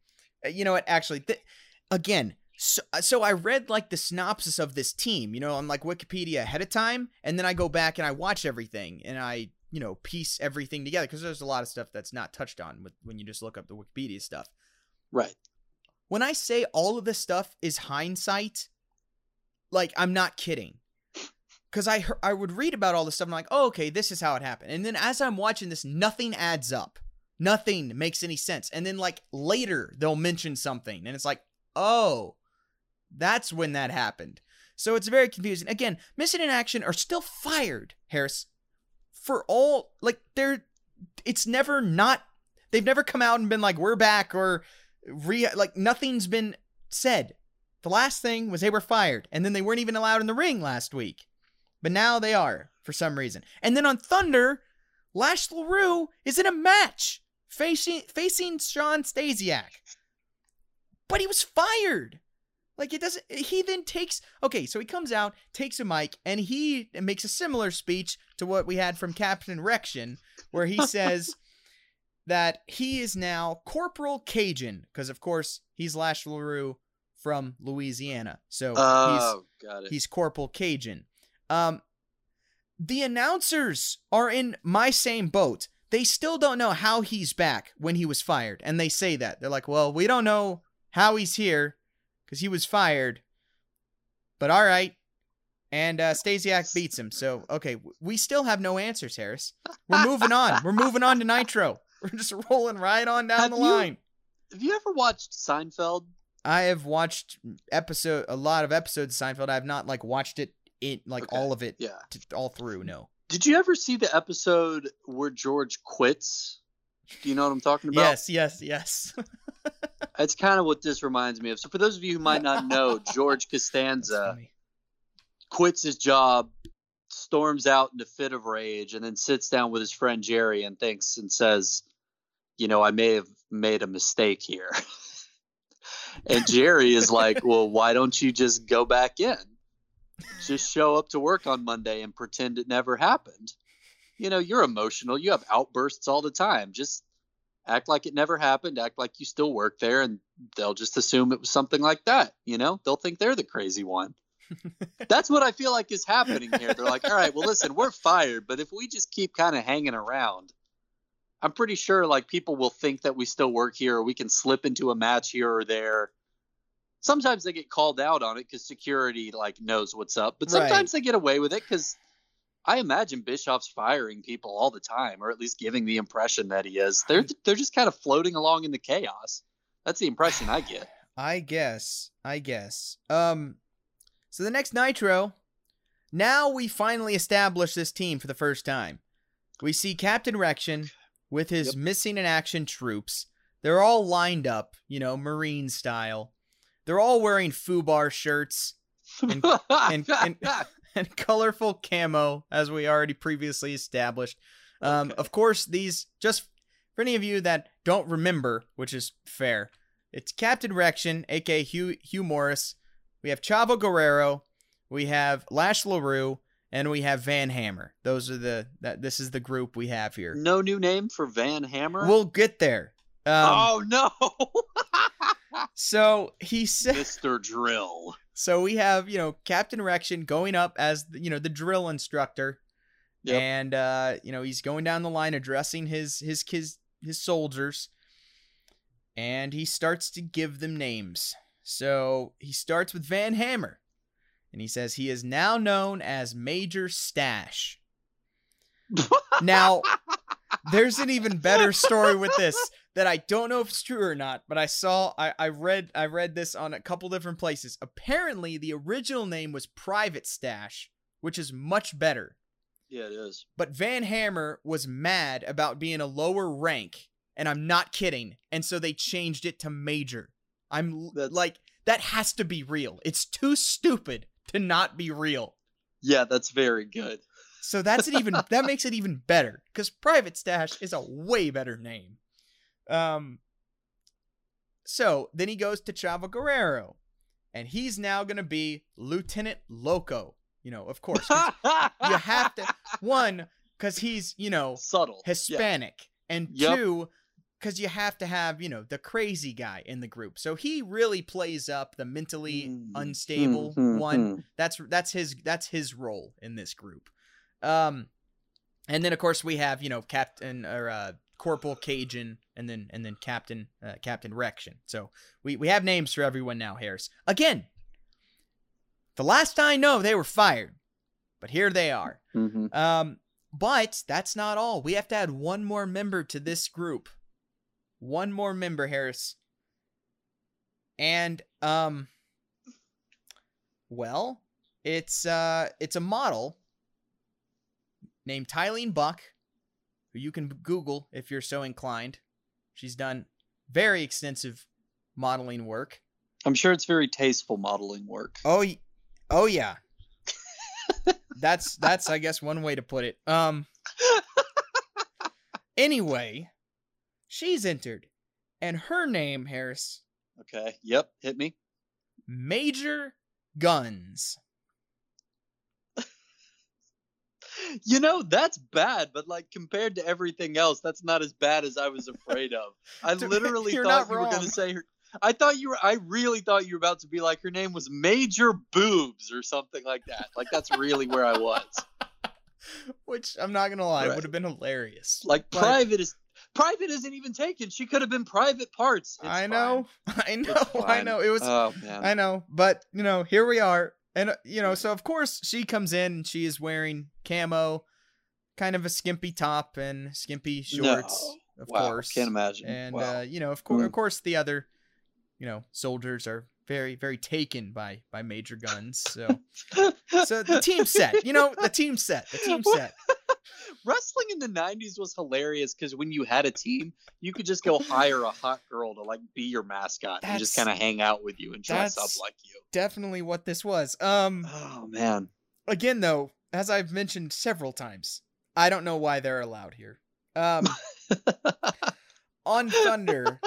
Uh, You know what? Actually, th- again, so, so I read like the synopsis of this team, you know, on like Wikipedia ahead of time, and then I go back and I watch everything and I, you know, piece everything together because there's a lot of stuff that's not touched on with when you just look up the Wikipedia stuff Right. when I say all of this stuff is hindsight, like I'm not kidding. Cause I I would read about all this stuff and I'm like, oh, okay, this is how it happened. And then as I'm watching this, nothing adds up. Nothing makes any sense. And then like later they'll mention something and it's like, oh, that's when that happened. So it's very confusing. Again, Missing in Action are still fired, Harris, for all like they're. It's never not. They've never come out and been like, we're back or re like nothing's been said. The last thing was they were fired, and then they weren't even allowed in the ring last week. But now they are for some reason. And then on Thunder, Lash LaRue is in a match facing facing Shawn Stasiak. But he was fired. Like it doesn't he then takes okay, so he comes out, takes a mic, and he makes a similar speech to what we had from Captain Rection, where he says that he is now Corporal Cajun, because of course he's Lash LaRue from Louisiana. So he's Oh, got it. he's Corporal Cajun. Um, the announcers are in my same boat. They still don't know how he's back when he was fired, and they say that they're like, "Well, we don't know how he's here because he was fired." But all right, and uh, Stasiak beats him. So okay, we still have no answers, Harris. We're moving on. We're moving on to Nitro. We're just rolling right on down Have the you- line. Have you ever watched Seinfeld? I have watched episode a lot of episodes of Seinfeld. I have not like watched it it like Okay, all of it Yeah. t- all through. No. Did you ever see the episode where George quits? Do you know what I'm talking about? Yes, yes, yes. That's kind of what this reminds me of. So, for those of you who might not know, George Costanza quits his job, storms out in a fit of rage, and then sits down with his friend Jerry and thinks and says, You know, I may have made a mistake here. and Jerry is like, Well, why don't you just go back in? Just show up to work on Monday and pretend it never happened. You know, you're emotional. You have outbursts all the time. Just act like it never happened. Act like you still work there, and they'll just assume it was something like that. You know, they'll think they're the crazy one. That's what I feel like is happening here. They're like, all right, well, listen, we're fired, but if we just keep kind of hanging around, I'm pretty sure like people will think that we still work here, or we can slip into a match here or there. Sometimes they get called out on it because security like knows what's up, but Right. sometimes they get away with it because I imagine Bischoff's firing people all the time, or at least giving the impression that he is. They're they're just kind of floating along in the chaos. That's the impression I get. I guess. I guess. Um so the next Nitro, now we finally establish this team for the first time. We see Captain Rection with his Yep. missing in action troops. They're all lined up, you know, marine style. They're all wearing FUBAR shirts And- and- and- and colorful camo, as we already previously established. Um, Okay. Of course, these, just for any of you that don't remember, which is fair, it's Captain Rection, aka Hugh, Hugh Morris. We have Chavo Guerrero. We have Lash LaRue. And we have Van Hammer. Those are the, that this is the group we have here. no new name for Van Hammer. We'll get there. Um, oh no, So he said. Mr. Drill. So we have, you know, Captain Rection going up as, you know, the drill instructor. Yep. And uh, you know, he's going down the line addressing his his his his soldiers. And he starts to give them names. So he starts with Van Hammer. And he says he is now known as Major Stash. Now, there's an even better story with this that I don't know if it's true or not, but I saw I, I read I read this on a couple different places. Apparently the original name was Private Stash, which is much better. Yeah, it is. But Van Hammer was mad about being a lower rank, and I'm not kidding. And so they changed it to Major. I'm That's- like that has to be real. It's too stupid to not be real. Yeah, that's very good. So that's it even that makes it even better because Private Stash is a way better name. Um. So then he goes to Chavo Guerrero, and he's now gonna be Lieutenant Loco. You know, of course. you have to one because he's you know subtle. Yeah. Hispanic, and Yep. two because you have to have you know the crazy guy in the group. So he really plays up the mentally Mm, unstable mm, mm, one. mm. That's that's his that's his role in this group. Um, and then of course we have you know Captain or uh, Corporal Cajun, and then and then Captain uh, Captain Rection. So we we have names for everyone now. Harris again. The last I know, they were fired, but here they are. Mhm. Um, but that's not all. We have to add one more member to this group. One more member, Harris. And um well, it's uh it's a model named Tylene Buck, who you can Google if you're so inclined. She's done very extensive modeling work. I'm sure it's very tasteful modeling work. Oh, oh yeah. that's that's I guess one way to put it. Um. Anyway, she's entered, and her name Harris Okay. Yep. Hit me. Major Gunns. You know that's bad, but like compared to everything else, that's not as bad as I was afraid of. I literally thought you were going to say her. I thought you were. I really thought you were about to be like her name was Major Boobs or something like that. Like that's really where I was. Which I'm not gonna lie, Right. would have been hilarious. Like But- private is private isn't even taken. She could have been private parts. It's I fine. know, I know, I know. It was Oh. I know, but you know, here we are, and uh, you know, so of course she comes in and she is wearing camo, kind of a skimpy top and skimpy shorts, No. of wow. course, Can't imagine. and wow. uh, you know, of course, Mm. of course, the other, you know, soldiers are very, very taken by by Major Gunns. So, so the team set, you know, the team set, the team set. Wrestling in the 90s was hilarious because when you had a team, you could just go hire a hot girl to like be your mascot and just kind of hang out with you and dress up like you. Definitely what this was. Um, Oh man. again though, as I've mentioned several times, I don't know why they're allowed here. Um on Thunder.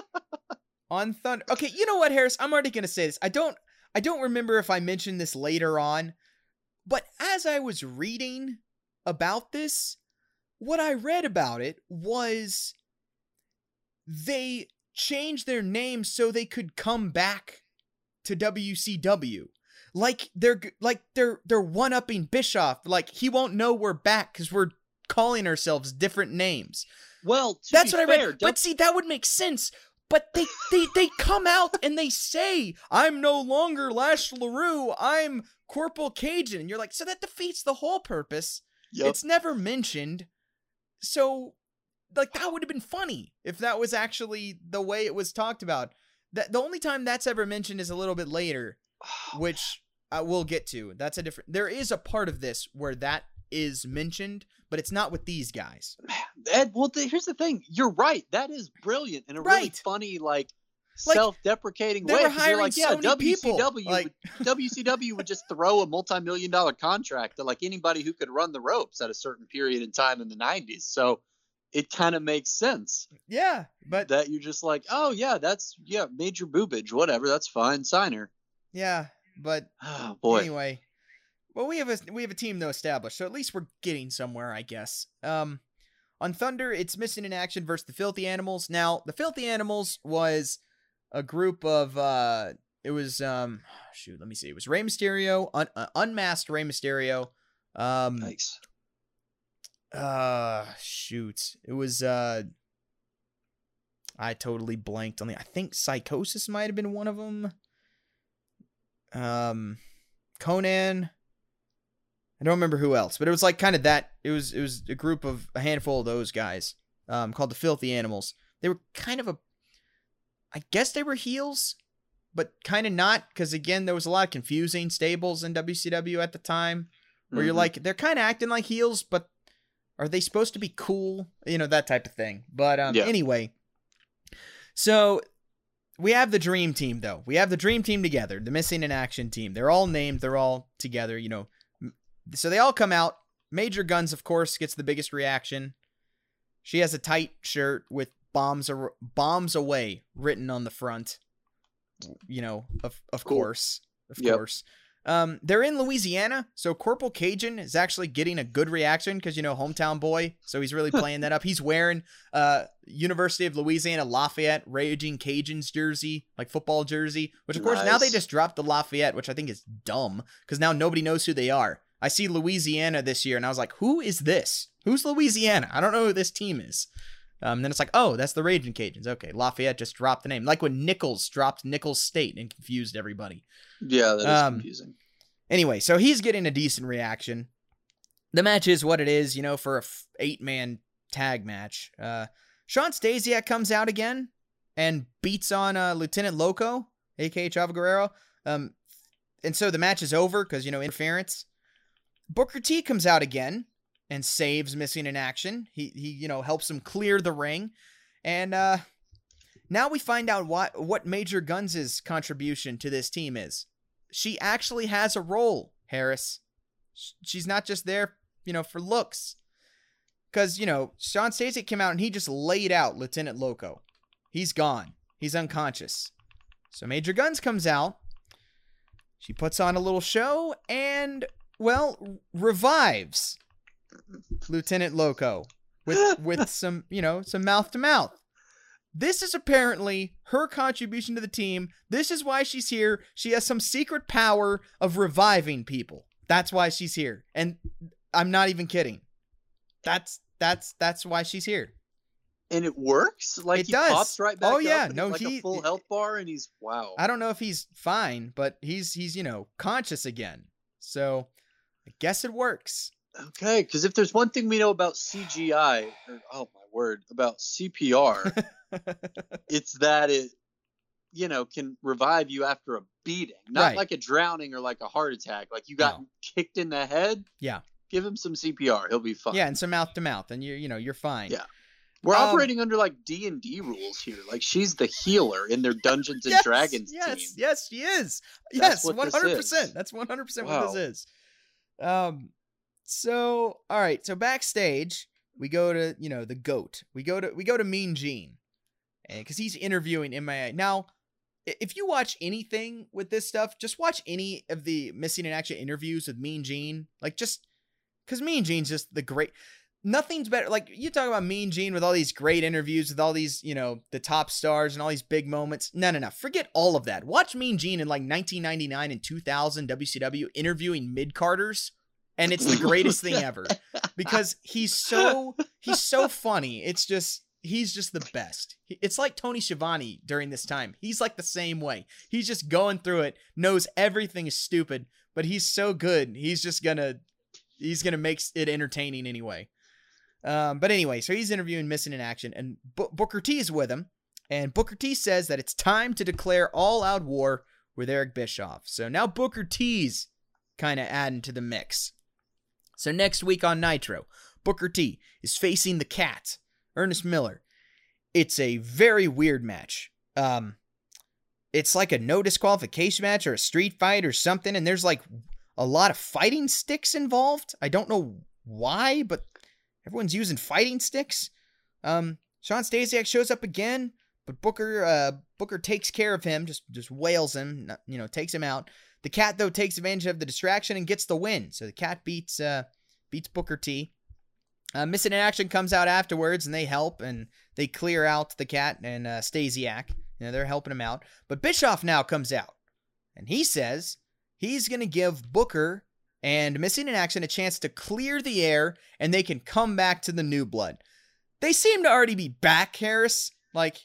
on Thunder. Okay, you know what, Harris? I'm already going to say this. I don't I don't remember if I mentioned this later on, but as I was reading about this, what I read about it was they changed their name so they could come back to WCW. Like they're like they're they're one upping Bischoff. Like he won't know we're back because we're calling ourselves different names. Well, That's what I fair, read. But see, that would make sense. But they they they come out and they say, "I'm no longer Lash Larue. I'm Corporal Cajun," and you're like, so that defeats the whole purpose. Yep. It's never mentioned. So, like, that would have been funny if that was actually the way it was talked about. That the only time that's ever mentioned is a little bit later, oh, which I will get to. That's a different. There is a part of this where that is mentioned, but it's not with these guys. Ed, well, here's the thing. You're right. That is brilliant and a really funny, like, Like, self-deprecating They way. were 'cause you're hiring like, yeah, so. WCW, Like, would, WCW would just throw a multi-million dollar contract to like anybody who could run the ropes at a certain period in time in the '90s. So it kind of makes sense yeah, but that you're just like, oh yeah, that's yeah, major boobage, whatever, that's fine, sign her. yeah, but Oh boy. Anyway, well, we have a we have a team though established, so at least we're getting somewhere, I guess. Um, on Thunder, it's missing in action versus the Filthy Animals. Now, the Filthy Animals was a group of uh, it was um, shoot, let me see, it was Rey Mysterio, un- uh, unmasked Rey Mysterio, um, Nice. uh, shoot, it was uh. I totally blanked on the. I think Psychosis might have been one of them. Um, Konnan. I don't remember who else, but it was like kind of that. It was it was a group of a handful of those guys, um, called the Filthy Animals. They were kind of a, I guess they were heels, but kind of not, because again there was a lot of confusing stables in WCW at the time, where you're Mhm. like they're kind of acting like heels, but are they supposed to be cool? You know that type of thing. But um, Yeah. anyway, so we have the dream team though. We have the dream team together, the missing in action team. They're all named, they're all together, you know. So they all come out. Major Gunns of course gets the biggest reaction. She has a tight shirt with bombs ar- bombs away written on the front. You know, of of Cool. course. Of Yep. course. Um, they're in Louisiana, so Corporal Cajun is actually getting a good reaction because you know hometown boy, so he's really playing that up. He's wearing uh University of Louisiana Lafayette Raging Cajuns jersey, like football jersey, which of course now they just dropped the Lafayette, which I think is dumb because now nobody knows who they are. I see Louisiana this year, and I was like, who is this? Who's Louisiana? I don't know who this team is. Um, then it's like, oh, that's the Raging Cajuns. Okay, Lafayette just dropped the name, like when Nicholls dropped Nicholls State and confused everybody. Yeah, that is Um, confusing. Anyway, so he's getting a decent reaction. The match is what it is, you know, for a f- eight man tag match. Uh, Shawn Stasiak comes out again and beats on uh, Lieutenant Loco, aka Chavo Guerrero. Um, and so the match is over because, you know, interference. Booker T comes out again and saves Missing in Action. He, he you know, helps him clear the ring. And uh, now we find out what, what Major Gunns' contribution to this team is she actually has a role, Harris. She's not just there, you know, for looks. Because, you know, Shawn Stasiak came out and he just laid out Lieutenant Loco. He's gone. He's unconscious. So Major Gunns comes out. She puts on a little show and, well, revives Lieutenant Loco with with some, you know, some mouth to mouth. This is apparently her contribution to the team. This is why she's here. She has some secret power of reviving people. That's why she's here. And I'm not even kidding. That's that's that's why she's here. And it works. Like It he does. pops right back Oh, yeah. No, he's like he- a full health bar, and he's wow. I don't know if he's fine, but he's he's, you know, conscious again. So I guess it works. Okay, because if there's one thing we know about CGI, or oh my word, about CPR, it's that it, you know, can revive you after a beating, not Right. like a drowning or like a heart attack. Like you got No. kicked in the head. Yeah. Give him some CPR, he'll be fine. Yeah, and some mouth to mouth, and you're you know, you're fine. Yeah. We're Um, operating under like D and D rules here. Like she's the healer in their Dungeons and Yes, Dragons yes, team. Yes, she is. That's yes, one hundred percent. That's one hundred percent what this is. Um, so all right, so backstage we go to you know the goat. We go to we go to Mean Gene, because he's interviewing MIA now. If you watch anything with this stuff, just watch any of the missing in action interviews with Mean Gene. Like just because Mean Gene's just the great. Nothing's better. Like you talk about Mean Gene with all these great interviews with all these, you know, the top stars and all these big moments. No, no, no. Forget all of that. Watch Mean Gene in like 1999 and 2000 WCW interviewing mid Carters, and it's the greatest thing ever because he's so he's so funny. It's just he's just the best. It's like Tony Schiavone during this time. He's like the same way. He's just going through it, knows everything is stupid, but he's so good. He's just gonna he's gonna make it entertaining anyway. Um, but anyway, so he's interviewing Missing in Action, and Bu- Booker T is with him, and Booker T says that it's time to declare all-out war with Eric Bischoff. So now Booker T's kind of adding to the mix. So next week on Nitro, Booker T is facing the Cat, Ernest Miller. It's a very weird match. Um, it's like a no disqualification match or a street fight or something, and there's like a lot of fighting sticks involved. I don't know why, but everyone's using fighting sticks. Um, Shawn Stasiak shows up again, but Booker uh, Booker takes care of him, just just wails him, you know, takes him out. The cat though takes advantage of the distraction and gets the win. So the cat beats uh, beats Booker T. Uh, Missing in Action comes out afterwards and they help and they clear out the cat and uh, Stasiak. You know, they're helping him out. But Bischoff now comes out and he says he's to give Booker and Missing in Action a chance to clear the air and they can come back to the new blood. They seem to already be back, Harris. Like,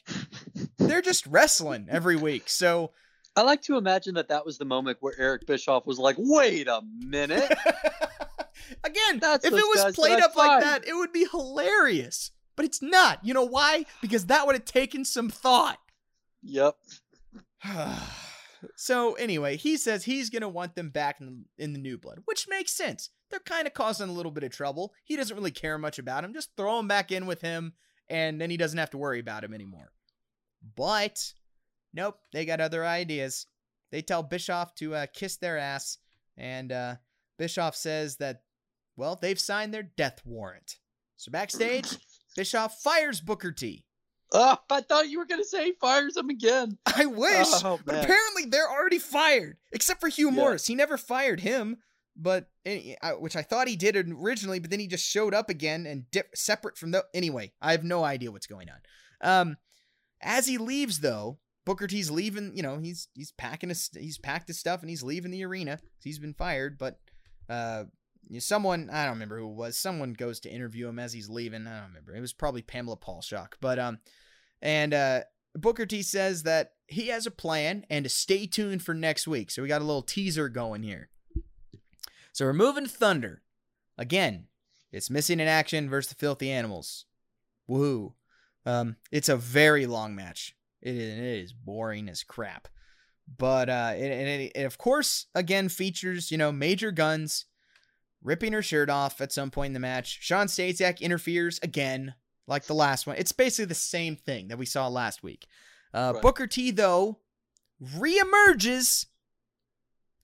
they're just wrestling every week. So, I like to imagine that that was the moment where Eric Bischoff was like, "Wait a minute." again, That's if it was played up like that, it would be hilarious. But it's not. You know why? Because that would have taken some thought. yep. so anyway, he says he's gonna want them back in the, in the new blood, which makes sense. They're kind of causing a little bit of trouble. He doesn't really care much about him. Just throw him back in with him, and then he doesn't have to worry about him anymore. But nope, they got other ideas. They tell Bischoff to uh, kiss their ass, and uh, Bischoff says that well they've signed their death warrant. So backstage, Bischoff fires Booker T. Oh, I thought you were gonna say he fires him again. I wish. Oh, but apparently they're already fired, except for Hugh Yeah. Morris. He never fired him, but eh, which I thought he did originally, but then he just showed up again and dip, separate from the. Anyway, I have no idea what's going on. Um, as he leaves though, Booker T's leaving. You know, he's he's packing his he's packed his stuff and he's leaving the arena. He's been fired, but uh. Someone I don't remember who was. Someone goes to interview him as he's leaving. I don't remember. It was probably Pamela Paulshock. But um, and uh, Booker T says that he has a plan and to stay tuned for next week. So we got a little teaser going here. So we're moving Thunder. Again, it's missing in action versus the Filthy Animals. Woohoo. Um, it's a very long match. It is, it is boring as crap. But uh, it, and it, it, of course, again, features, you know, major guns ripping her shirt off at some point in the match. Shawn Stasiak interferes again, like the last one. It's basically the same thing that we saw last week. Uh, Right. Booker T, though, reemerges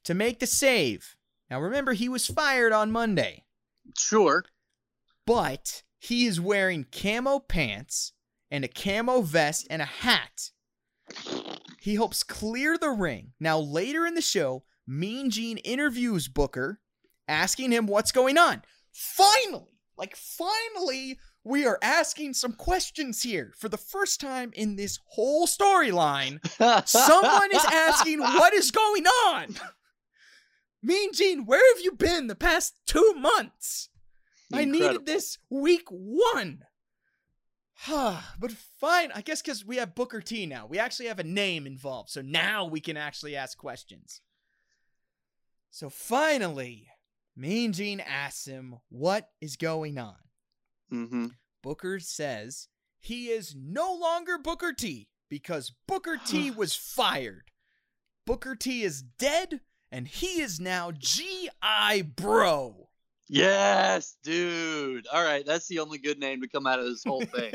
to make the save. Now, remember, he was fired on Monday, Sure. but he is wearing camo pants and a camo vest and a hat. He helps clear the ring. Now, later in the show, Mean Gene interviews Booker, asking him what's going on. Finally, like, finally, we are asking some questions here for the first time in this whole storyline. Someone is asking what is going on. Mean Gene, where have you been the past two months? I needed this week one. But fine, I guess because we have Booker T now. We actually have a name involved. So now we can actually ask questions. So finally, Mean Gene asks him what is going on. hmm Booker says he is no longer Booker T because Booker T was fired. Booker T is dead and he is now G.I. Bro. Yes, dude. All right, that's the only good name to come out of this whole thing.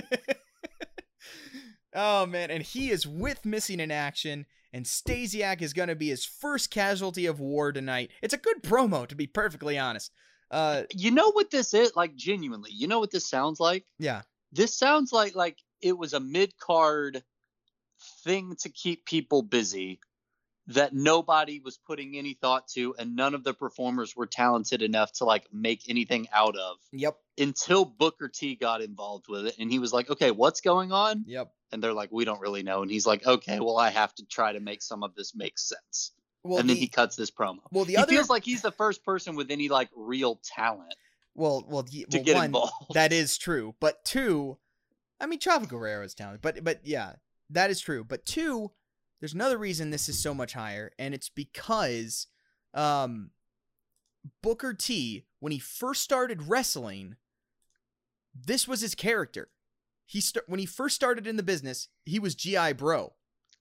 oh man, and he is with missing in action, and Stasiak is gonna be his first casualty of war tonight. It's a good promo, to be perfectly honest. Uh, you know what this is? Like genuinely, you know what this sounds like? yeah, This sounds like like it was a mid card thing to keep people busy that nobody was putting any thought to, and none of the performers were talented enough to like make anything out of yep, until Booker T got involved with it, and he was like, "Okay, what's going on?" yep. And they're like, "We don't really know," and he's like, "Okay, well, I have to try to make some of this make sense." Well, and then he cuts this promo. well, the he other feels like he's the first person with any like real talent well, well, y- to well, get one, involved. That is true. But two, I mean, Chavo Guerrero is talented, but but yeah, that is true. But two, there's another reason this is so much higher, and it's because um, Booker T, when he first started wrestling, this was his character. He st- when he first started in the business, he was GI Bro.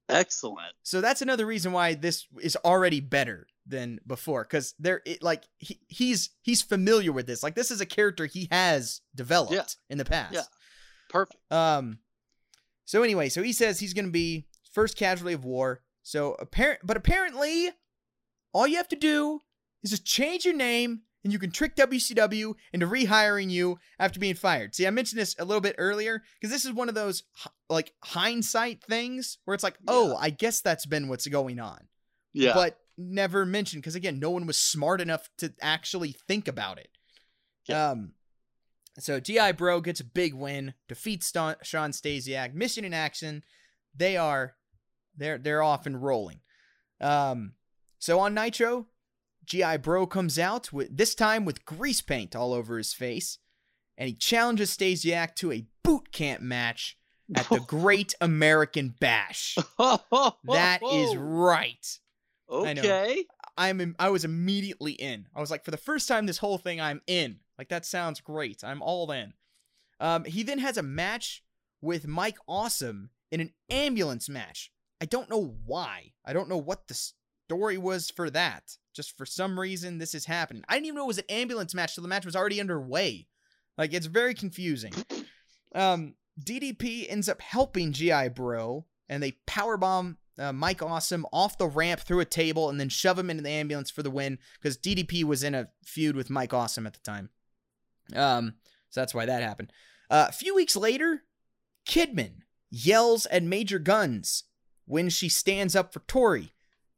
Excellent. So that's another reason why this is already better than before because there it like he, he's he's familiar with this like this is a character he has developed Yeah. in the past Yeah. Perfect. um so anyway so he says he's gonna be first casualty of war so apparent but apparently all you have to do is just change your name and you can trick WCW into rehiring you after being fired. See, I mentioned this a little bit earlier because this is one of those like hindsight things where it's like, oh, Yeah. I guess that's been what's going on Yeah. but never mentioned because again, no one was smart enough to actually think about it. Yeah. Um, so Gi Bro gets a big win, defeats Sta- Shawn Stasiak, mission in action. They are, they're they're off and rolling. Um, so on Nitro, Gi Bro comes out with this time with grease paint all over his face, and he challenges Stasiak to a boot camp match at the Great American Bash. That is right. Okay. I'm im- I was immediately in. I was like, for the first time this whole thing, I'm in. Like that sounds great. I'm all in. Um, he then has a match with Mike Awesome in an ambulance match. I don't know why. I don't know what the story was for that. Just for some reason, this is happening. I didn't even know it was an ambulance match till the match was already underway. Like it's very confusing. Um, DDP ends up helping GI Bro, and they powerbomb uh, Mike Awesome off the ramp through a table and then shove him into the ambulance for the win because DDP was in a feud with Mike Awesome at the time. Um, so that's why that happened. Uh, a few weeks later, Kidman yells at Major Gunns when she stands up for Torrie.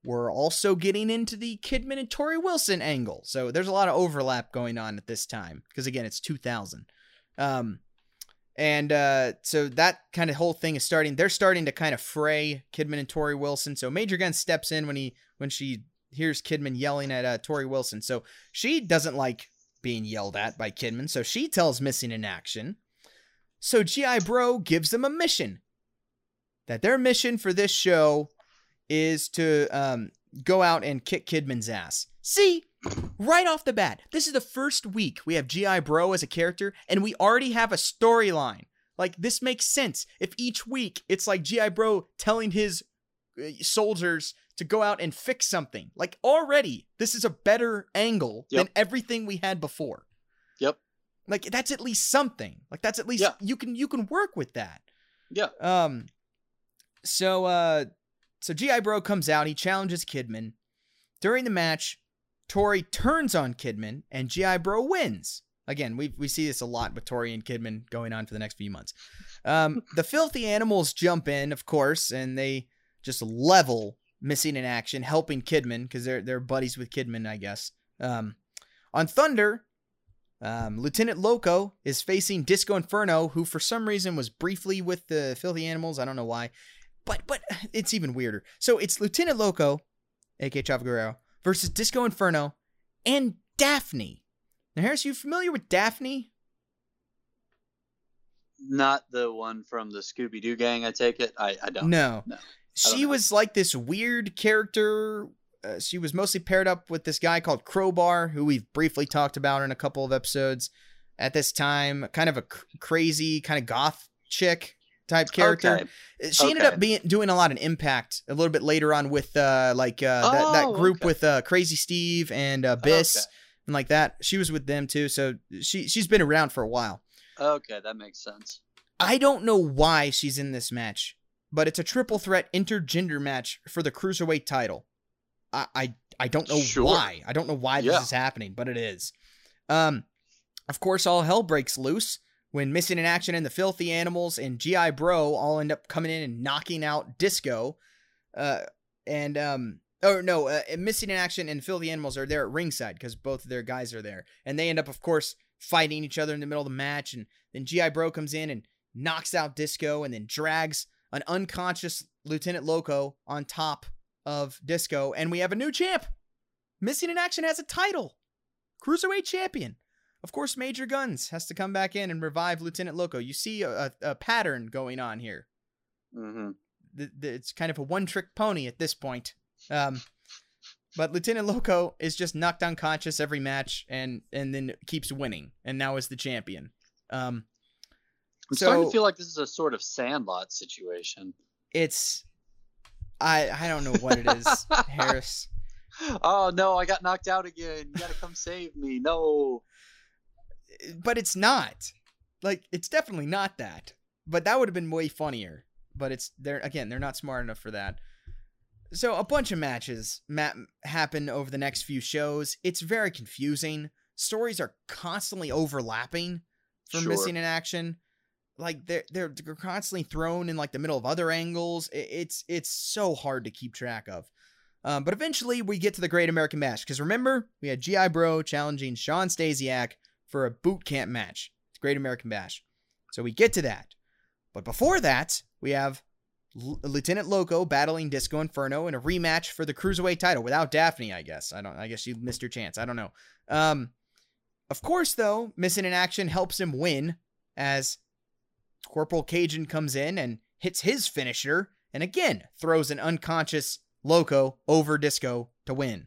We're also getting into the Kidman and Torrie Wilson angle, so there's a lot of overlap going on at this time because again, it's 2000. Um, and uh, so that kind of whole thing is starting. They're starting to kind of fray Kidman and Torrie Wilson. So Major Gun steps in when he when she hears Kidman yelling at uh, Torrie Wilson. So she doesn't like being yelled at by Kidman. So she tells Missing in Action. So GI Bro gives them a mission. That their mission for this show is to um, go out and kick Kidman's ass. See, right off the bat, this is the first week we have GI Bro as a character, and we already have a storyline. Like, this makes sense. If each week it's like GI Bro telling his uh, soldiers to go out and fix something. Like, already, this is a better angle Yep. than everything we had before. Yep. Like, that's at least something. Like, that's at least Yeah. you can you can work with that. Yeah. Um. So uh, so GI Bro comes out. He challenges Kidman. During the match, Torrie turns on Kidman, and GI Bro wins. Again, we we see this a lot with Torrie and Kidman going on for the next few months. Um, the filthy animals jump in, of course, and they just level missing in action, helping Kidman because they're they're buddies with Kidman, I guess. Um, on Thunder, Um, Lieutenant Loco is facing Disco Inferno, who for some reason was briefly with the Filthy Animals. I don't know why, but but it's even weirder. So it's Lieutenant Loco, aka Chavo Guerrero, versus Disco Inferno and Daffney. Now, Harris, you familiar with Daffney? Not the one from the Scooby Doo gang. I take it. I, I don't. No. no. She was like this weird character. Uh, she was mostly paired up with this guy called Crowbar, who we've briefly talked about in a couple of episodes. At this time, kind of a cr- crazy, kind of goth chick type character. Okay. She ended up being doing a lot of impact a little bit later on with uh, like uh, that, that Oh, group okay. with uh, Crazy Steve and uh, Biss Okay. and like that. She was with them too, so she she's been around for a while. Okay, that makes sense. I don't know why she's in this match, but it's a triple threat intergender match for the cruiserweight title. I I, I don't know Sure. why. I don't know why this is happening, but it is. Um, of course, all hell breaks loose when Missing in Action and the Filthy Animals and GI Bro all end up coming in and knocking out Disco. Uh, and um, oh no, uh, Missing in Action and Filthy Animals are there at ringside because both of their guys are there, and they end up, of course, fighting each other in the middle of the match. And then GI Bro comes in and knocks out Disco, and then drags an unconscious Lieutenant Loco on top of Disco, and we have a new champ. Missing in Action has a title, cruiserweight champion. Of course, Major Gunns has to come back in and revive Lieutenant Loco. You see a, a, pattern going on here. hmm The, the, it's kind of a one-trick pony at this point. Um, but Lieutenant Loco is just knocked unconscious every match, and and then keeps winning, and now is the champion. Um, I'm starting to feel like this is a sort of Sandlot situation. it's I I don't know what it is, Harris. Oh no, I got knocked out again. You gotta come save me. No. But it's not. Like it's definitely not that. But that would have been way funnier. But it's they're again they're not smart enough for that. So a bunch of matches ma- happen over the next few shows. It's very confusing. Stories are constantly overlapping for Sure. missing in action. Like they're they're they're constantly thrown in like the middle of other angles. It's it's so hard to keep track of. Um, but eventually we get to the Great American Bash because remember we had GI Bro challenging Shawn Stasiak for a boot camp match. It's Great American Bash. So we get to that. But before that, we have L- Lieutenant Loco battling Disco Inferno in a rematch for the Cruiserweight title without Daffney, I guess. I don't I guess you missed your chance. I don't know. Um of course though, Missing in Action helps him win as Corporal Cajun comes in and hits his finisher and again throws an unconscious Loco over Disco to win.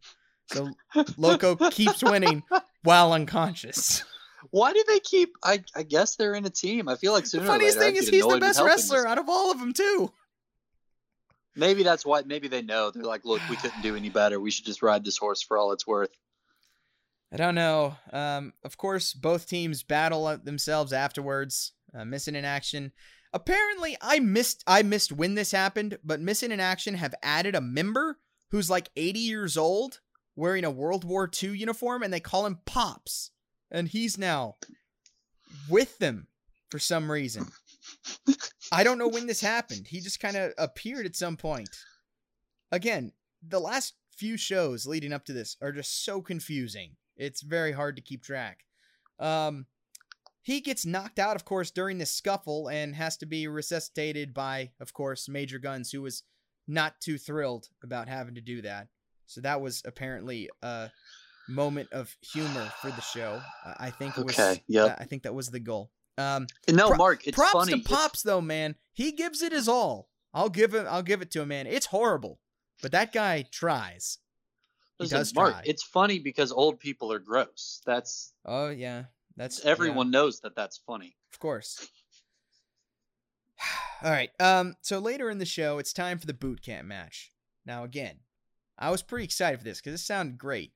So Loco keeps winning while unconscious. Why do they keep? I I guess they're in a team. I feel like The funniest later thing is he's the best wrestler out of all of them too. Maybe that's why. Maybe they know. They're like, look, we couldn't do any better. We should just ride this horse for all it's worth. I don't know. Um, of course, both teams battle themselves afterwards. Uh, missing in action. Apparently, I missed. I missed when this happened, but missing in action have added a member who's like 80 years old, wearing a World War II uniform, and they call him Pops, and he's now with them for some reason. I don't know when this happened. He just kind of appeared at some point. Again, the last few shows leading up to this are just so confusing. It's very hard to keep track. Um, he gets knocked out, of course, during this scuffle and has to be resuscitated by, of course, Major Gunns, who was not too thrilled about having to do that. So that was apparently a moment of humor for the show. Uh, I think it was. Okay, yep. I think that was the goal. Um, No, Pro- Mark, it's props funny. to It's- Pops though, man. He gives it his all. I'll give it. I'll give it to him, man. It's horrible, but that guy tries. He listen, does Mark, try. it's funny because old people are gross. That's Oh yeah, that's everyone yeah, knows that that's funny. of course. All right. Um. So later in the show, it's time for the boot camp match. Now again, I was pretty excited for this because it sounded great.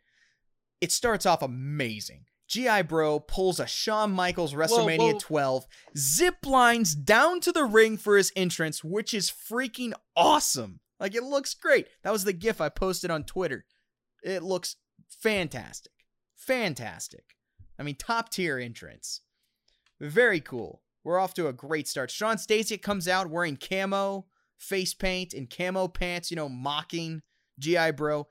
It starts off amazing. GI Bro pulls a Shawn Michaels WrestleMania whoa. 12, zip lines down to the ring for his entrance, which is freaking awesome. Like it looks great. That was the gif I posted on Twitter. It looks fantastic. Fantastic. I mean, top tier entrance. Very cool. We're off to a great start. Shawn Stasiak comes out wearing camo, face paint, and camo pants, you know, mocking GI Bro.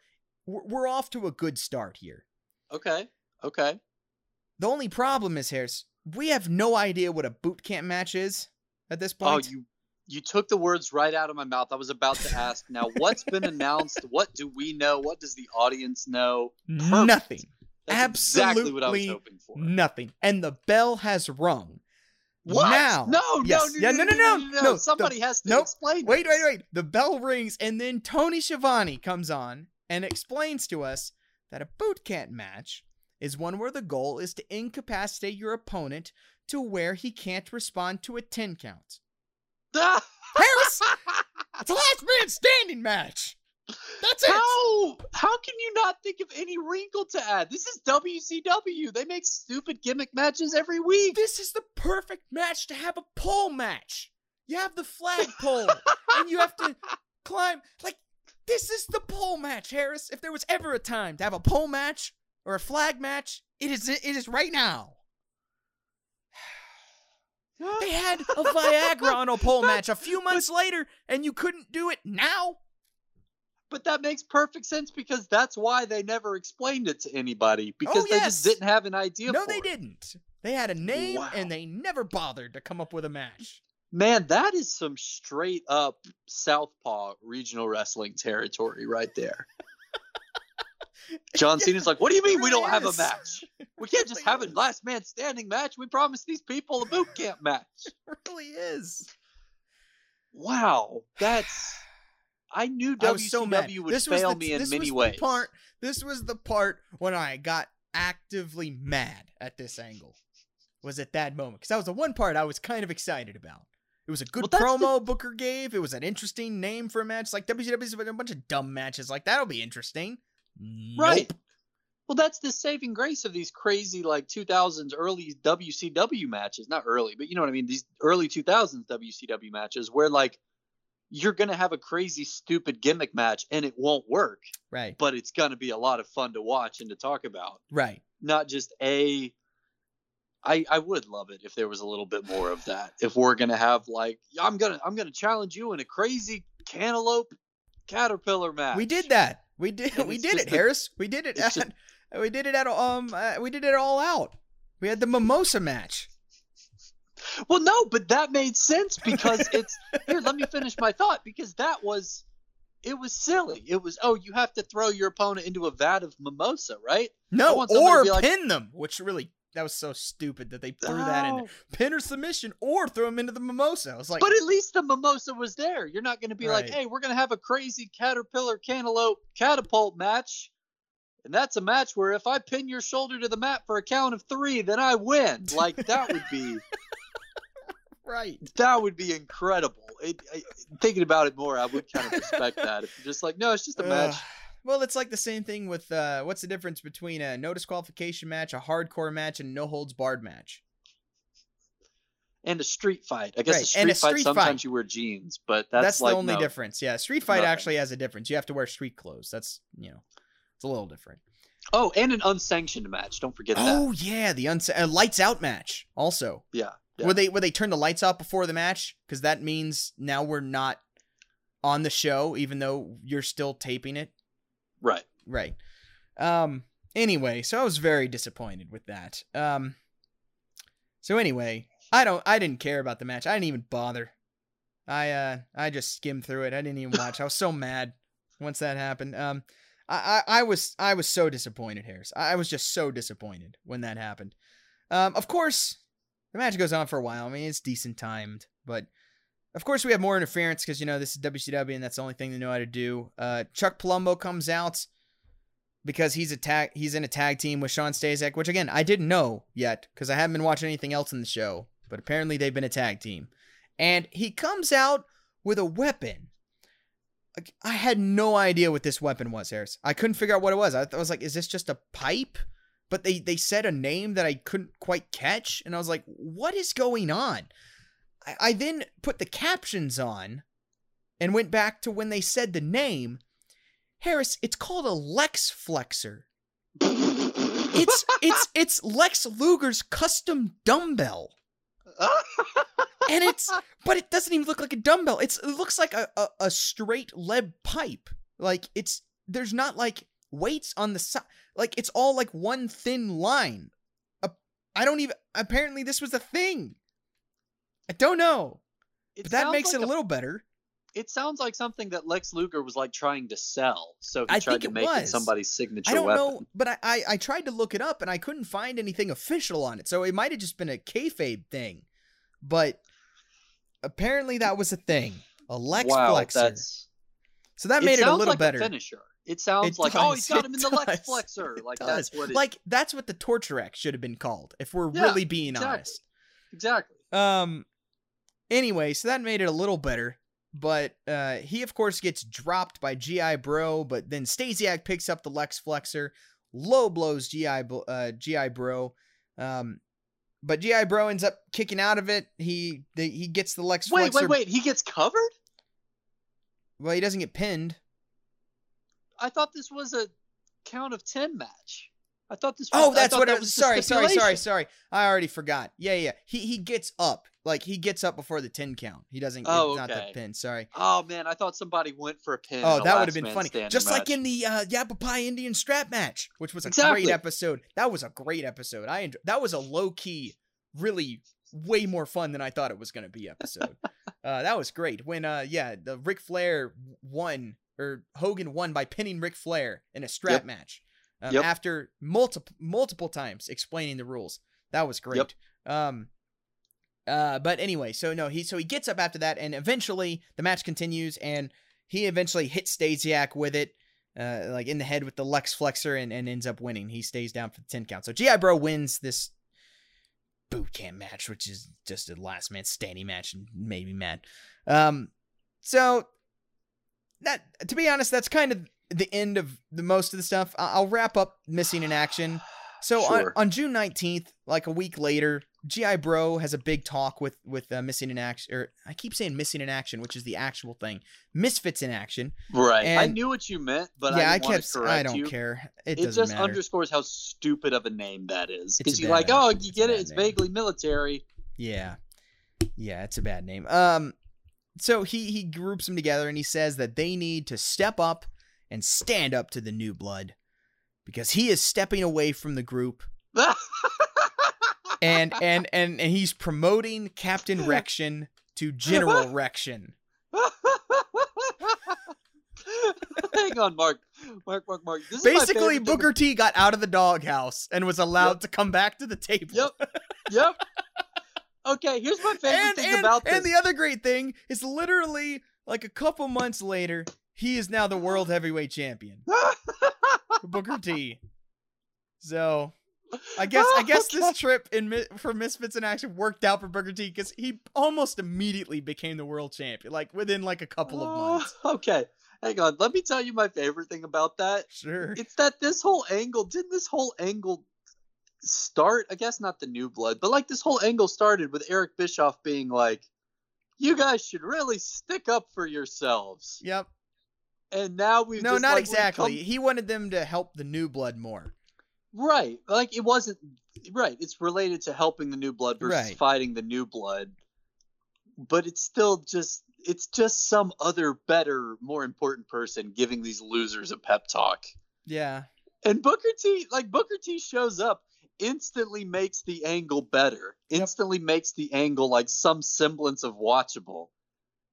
We're off to a good start here. Okay, okay. The only problem is, Harris, we have no idea what a boot camp match is at this oh, point. Oh, you you took the words right out of my mouth. I was about to ask. Now, what's been announced? What do we know? What does the audience know? Perfect. Nothing. That's exactly what I was Absolutely hoping for. Nothing. And the bell has rung. What? Now. No, Yes. no, Yeah, no, no, no, no, no. Somebody The- has to nope. explain. Wait, wait, wait. The bell rings, and then Tony Schiavone comes on and explains to us that a boot camp match is one where the goal is to incapacitate your opponent to where he can't respond to a 10 count. Harris, it's a last man standing match. That's it. How? How can you not think of any wrinkle to add? This is WCW. They make stupid gimmick matches every week. This is the perfect match to have a pole match. You have the flag pole, and you have to climb. Like, this is the pole match, Harris. If there was ever a time to have a pole match or a flag match, it is it is right now. They had a Viagra on a pole match a few months later, and you couldn't do it now. But that makes perfect sense because that's why they never explained it to anybody oh, because they Oh, yes. just didn't have an idea. No, they it. didn't. They had a name, Wow. and they never bothered to come up with a match. Man, that is some straight up Southpaw regional wrestling territory right there. John Cena's like, what do you mean we don't have a match? We can't just have a last man standing match. We promised these people a boot camp match. It really is. Wow, that's. I knew I was so. WCW would this fail the, me in this many was ways. The part, this was the part when I got actively mad at this angle. Was at that moment because that was the one part I was kind of excited about. It was a good Well, that's the- promo Booker gave. It was an interesting name for a match. Like WCW's been a bunch of dumb matches. Like that'll be interesting. Right. Nope. Well, that's the saving grace of these crazy like 2000s early WCW matches. Not early, but you know what I mean. These early 2000s WCW matches where like you're gonna have a crazy stupid gimmick match and it won't work, Right. but it's gonna be a lot of fun to watch and to talk about. Right. Not just a. I I would love it if there was a little bit more of that. If we're gonna have like I'm gonna I'm gonna challenge you in a crazy cantaloupe caterpillar match. We did that. We did. We did it, Harris. We did it. it's just- we did it at um. Uh, we did it all out. We had the mimosa match. Well, no, but that made sense because it's here. Let me finish my thought because that was it was silly. It was oh, you have to throw your opponent into a vat of mimosa, right? No, want somebody to or like- pin them, which really that was so stupid that they threw that in. Oh, there. Pin or submission, or throw him into the mimosa. I was like, but at least the mimosa was there. You're not going to be like, hey, we're going to have a crazy caterpillar cantaloupe catapult match. And that's a match where if I pin your shoulder to the mat for a count of three, then I win. Like that would be right. that would be incredible. It, I, thinking about it more, I would kind of respect that. If you're just like, no, it's just a match. Well, it's like the same thing with uh, what's the difference between a no disqualification match, a hardcore match, and no holds barred match? and a street fight. I guess Right, a street and a fight street sometimes you wear jeans, but that's, That's, like, the only no. difference. Yeah, street fight Nothing. actually has a difference. You have to wear street clothes. That's you know, it's a little different. Oh, and an unsanctioned match. Don't forget that. Oh yeah, the uns- uh, lights out match also. Yeah. yeah. Where they where they turn the lights off before the match because that means now we're not on the show, even though you're still taping it. Right. Right. Um. Anyway, so I was very disappointed with that. Um. So anyway, I don't. I didn't care about the match. I didn't even bother. I uh. I just skimmed through it. I didn't even watch. I was so mad once that happened. Um. I, I, I was I was so disappointed, Harris. I, I was just so disappointed when that happened. Um, of course, the match goes on for a while. I mean, it's decent timed, but of course we have more interference because you know this is WCW and that's the only thing they know how to do. Uh, Chuck Palumbo comes out because he's a tag he's in a tag team with Shawn Stasiak, which again I didn't know yet because I haven't been watching anything else in the show, but apparently they've been a tag team. And he comes out with a weapon. I had no idea what this weapon was, Harris. I couldn't figure out what it was. I, I was like, is this just a pipe? But they they said a name that I couldn't quite catch, and I was like, what is going on? I, I then put the captions on and went back to when they said the name. Harris, it's called a Lex Flexor. It's it's it's Lex Luger's custom dumbbell. And it's but it doesn't even look like a dumbbell. It's it looks like a, a, a straight lead pipe. Like it's there's not like weights on the side. Like it's all like one thin line. Uh, I don't even. Apparently, this was a thing. I don't know, It but that makes like it a little better. It sounds like something that Lex Luger was like trying to sell, so he I tried to it make it somebody's signature I don't weapon. know, but I, I I tried to look it up and I couldn't find anything official on it. So it might have just been a kayfabe thing, but apparently that was a thing. A Lex wow, flexor. that's So that made it, a sounds little like better. finisher. It sounds It like oh, he's got it him in the Lex does, flexor. It Like does. that's what it like that's what the torture X should have been called if we're Yeah, really being exactly. honest. exactly. Um anyway, so that made it a little better. But uh he of course gets dropped by GI Bro, but then Stasiak picks up the Lex Flexor, low blows GI Bro- uh GI Bro. Um but GI Bro ends up kicking out of it. He the, he gets the Lex Wait, Flexor. wait, wait. He gets covered. Well, he doesn't get pinned. I thought this was a count of ten match. I thought this. Was, Oh, that's what that it was. Sorry, sorry, sorry, sorry. I already forgot. Yeah, yeah. He he gets up. Like he gets up before the 10 count. He doesn't Oh, it's not the pin, sorry. Oh man, I thought somebody went for a pin. Oh, that would have been funny. Just like in the uh, Indian strap match, which was a Exactly. great episode. That was a great episode. I enjoy- that was a low key, really way more fun than I thought it was going to be episode. uh, that was great. When uh yeah, the Ric Flair won or Hogan won by pinning Ric Flair in a strap Yep. match. Um, Yep. after multiple multiple times explaining the rules. That was great. Um uh but anyway, so no, he so he gets up after that and eventually the match continues and he eventually hits Stasiak with it. Uh, like in the head with the Lex Flexor and, and ends up winning. He stays down for the 10 count. So G.I. Bro wins this boot camp match, which is just a last man standing match and made me mad. Um, so that to be honest, that's kind of the end of the most of the stuff. I'll wrap up missing in action. So on, Sure. on June 19th, like a week later, GI Bro has a big talk with with uh, missing in action or I keep saying missing in action, which is the actual thing. Misfits in action. right. I knew what you meant, but yeah, I, I kept I don't you. care. It, It, just matter. underscores how stupid of a name that is. Because you're like, name. oh, you It's get it. bad It's name. vaguely military. Yeah. Yeah, it's a bad name. Um so he he groups them together and he says that they need to step up and stand up to the new blood because he is stepping away from the group and and and, and he's promoting Captain Rection to General Rection. Hang on, Mark. Mark, Mark, Mark. This Basically, Booker T got out of the doghouse and was allowed to come back to the table. Yep. Yep. Okay, here's my favorite and, thing and, about this. and the other great thing is literally like a couple months later, he is now the world heavyweight champion. Booker T. So I guess I guess Okay. this trip in for Misfits in Action worked out for Booker T because he almost immediately became the world champion, like within like a couple of oh, months. Oh, okay, hang on. Let me tell you my favorite thing about that. Sure. It's that this whole angle didn't this whole angle start? I guess not the new blood, but like this whole angle started with Eric Bischoff being like, "You guys should really stick up for yourselves." Yep. And now we No, not like, exactly. come- He wanted them to help the new blood more. Right. Like it wasn't right. It's related to helping the new blood versus Right. fighting the new blood. But it's still just it's just some other better, more important person giving these losers a pep talk. Yeah. And Booker T like Booker T shows up, instantly makes the angle better. Yep. Instantly makes the angle like some semblance of watchable.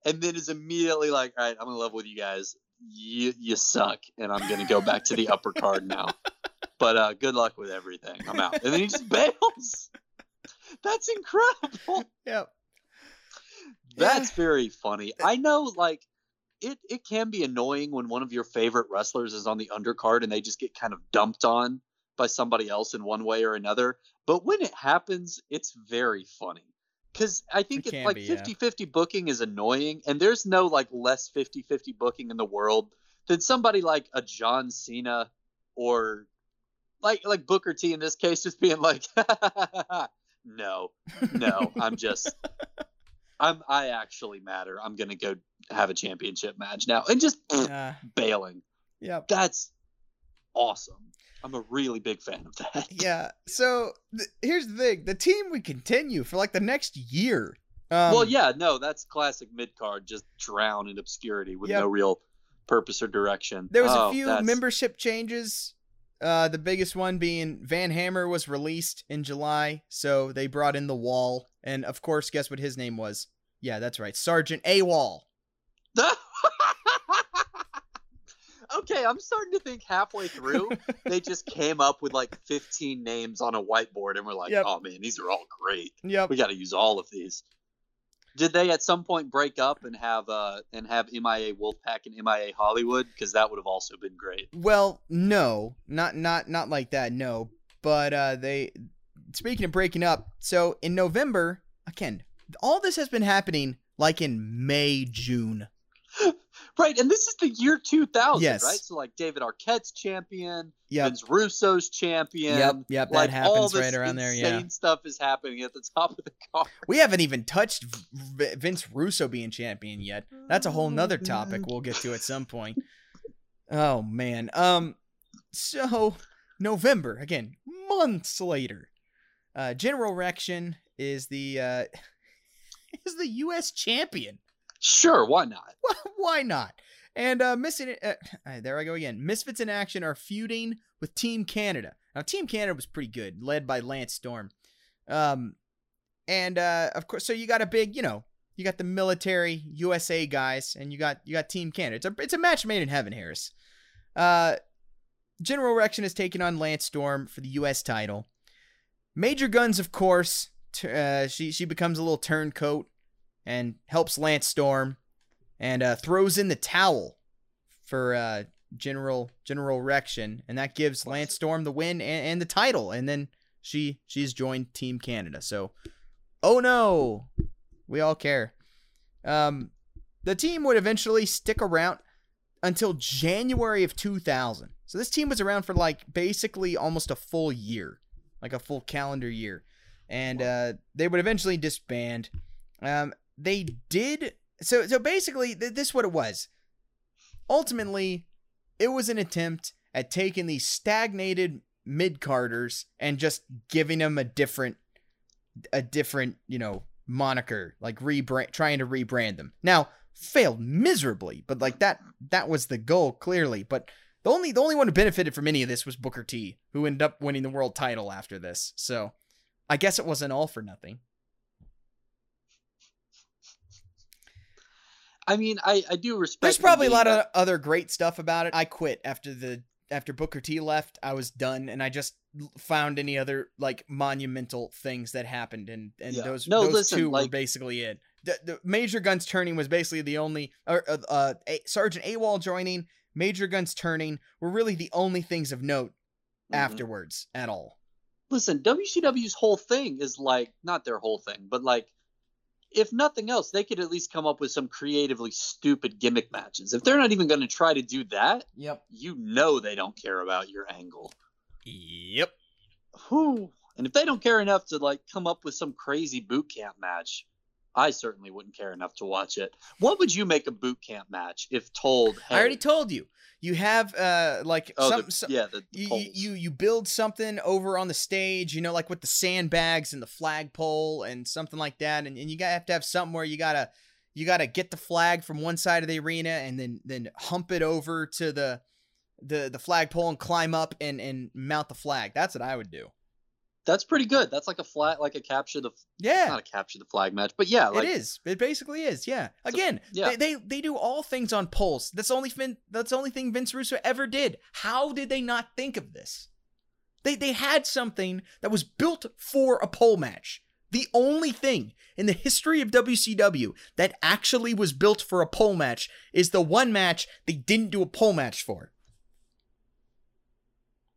And then is immediately like, all right, I'm in love with you guys. You you suck, and I'm gonna go back to the upper card now. But uh, good luck with everything. I'm out. And then he just bails. That's incredible. Yep. That's very funny. I know, like, it, it can be annoying when one of your favorite wrestlers is on the undercard and they just get kind of dumped on by somebody else in one way or another. But when it happens, it's very funny. Because I think It it's like be, yeah. 50 50 booking is annoying, and there's no like less 50 50 booking in the world than somebody like a John Cena or like like Booker T in this case just being like, no, no, I'm just I'm I actually matter. I'm gonna go have a championship match now and just Uh, bailing. Yeah, That's awesome. I'm a really big fan of that. Yeah. So th- here's the thing: the team would continue for like the next year. Um, well, yeah, no, that's classic mid card, just drown in obscurity with Yep. no real purpose or direction. There was Oh, a few that's- membership changes Uh, the biggest one being Van Hammer was released in July, so they brought in the Wall, and of course, guess what his name was? Yeah, that's right, Sergeant AWOL. okay, I'm starting to think halfway through they just came up with like 15 names on a whiteboard and we're like, Yep. oh man, these are all great. Yep. We got to use all of these. Did they at some point break up and have uh and have MIA Wolfpack and MIA Hollywood? Because that would have also been great. Well, no, not not not like that. No, but uh, they. Speaking of breaking up, so in November again, all this has been happening like in May, June. Right, and this is the year 2000, Yes. right? So like David Arquette's champion, Yep. Vince Russo's champion. Yep, yep, that like, all happens this right around there, yeah. Insane stuff is happening at the top of the card. We haven't even touched Vince Russo being champion yet. That's a whole nother topic we'll get to at some point. Oh man. Um so November, again, months later. Uh General Rection is the uh is the US champion. Sure, why not? Why not? And uh missing uh, there I go again. Misfits in Action are feuding with Team Canada. Now Team Canada was pretty good, led by Lance Storm. Um and uh of course so you got a big, you know, you got the military USA guys and you got you got Team Canada. It's a it's a match made in heaven, Harris. Uh General Rection is taking on Lance Storm for the US title. Major Gunns of course, t- uh she she becomes a little turncoat and helps Lance Storm and uh, throws in the towel for uh, General General Rection, and that gives Lance Storm the win and, and the title. And then she she's joined Team Canada. So, oh no, we all care. Um, the team would eventually stick around until January of 2000. So this team was around for like basically almost a full year, like a full calendar year, and uh, they would eventually disband. Um, they did so. So basically, th- this is what it was. Ultimately, it was an attempt at taking these stagnated mid carders and just giving them a different, a different, you know, moniker, like rebrand, trying to rebrand them. Now, failed miserably, but like that, that was the goal clearly. But the only, the only one who benefited from any of this was Booker T, who ended up winning the world title after this. So, I guess it wasn't all for nothing. I mean, I, I do respect. There's probably a lot of other great stuff about it. I quit after the after Booker T left. I was done, and I just found any other like monumental things that happened, and and Yeah. those No, those listen, two were basically it. The, the Major Gunns turning was basically the only, or uh, uh, A- Sergeant AWOL joining, Major Gunns turning were really the only things of note Mhm. afterwards at all. Listen, WCW's whole thing is like not their whole thing, but like if nothing else, they could at least come up with some creatively stupid gimmick matches. If they're not even going to try to do that, Yep. you know they don't care about your angle. Yep. Whew. And if they don't care enough to like come up with some crazy boot camp match, I certainly wouldn't care enough to watch it. What would you make a boot camp match if told? Hey, I already told you. You have uh like oh, some, the, some yeah, the, the you, you poles. you you build something over on the stage, you know, like with the sandbags and the flagpole and something like that, and, and you gotta have to have something where you gotta you gotta get the flag from one side of the arena and then then hump it over to the the the flagpole and climb up and and mount the flag. That's what I would do. That's pretty good. That's like a flat, like a capture the Yeah. not a capture the flag match, but yeah, like it is. It basically is. Yeah. Again, yeah. they, they they do all things on poles. That's the only fin- that's the only thing Vince Russo ever did. How did they not think of this? They they had something that was built for a pole match. The only thing in the history of WCW that actually was built for a pole match is the one match they didn't do a pole match for.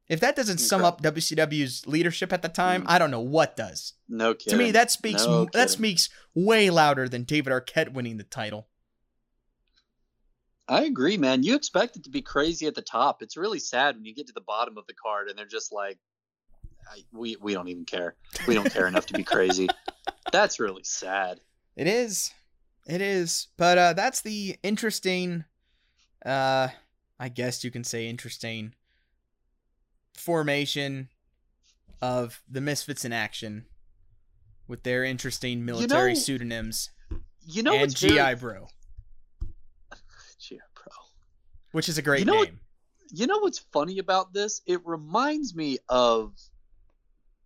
If that doesn't sum up WCW's leadership at the time, Mm. I don't know what does. no kidding. To me, that speaks No that speaks way louder than David Arquette winning the title. I agree, man. You expect it to be crazy at the top. It's really sad when you get to the bottom of the card and they're just like, I, "We we don't even care. We don't care enough to be crazy." That's really sad. It is, it is. But uh, that's the interesting. Uh, I guess you can say interesting formation of the Misfits in action with their interesting military know, pseudonyms You know and GI very- Bro, GI Bro. which is a great You know what- You know what's funny about this? It reminds me of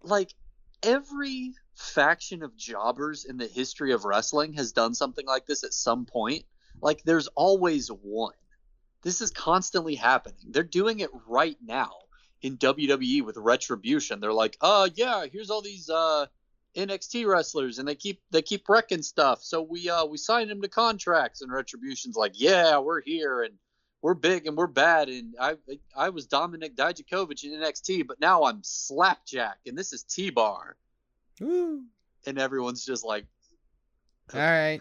like every faction of jobbers in the history of wrestling has done something like this at some point. Like there's always one. This is constantly happening. They're doing it right now in WWE with Retribution. They're like, "Uh, yeah, here's all these uh NXT wrestlers and they keep they keep wrecking stuff. So we uh we signed them to contracts and Retribution's like, "Yeah, we're here and we're big and we're bad and I I was Dominik Dijakovic in NXT, but now I'm Slapjack and this is T-Bar." Woo. And everyone's just like, All right.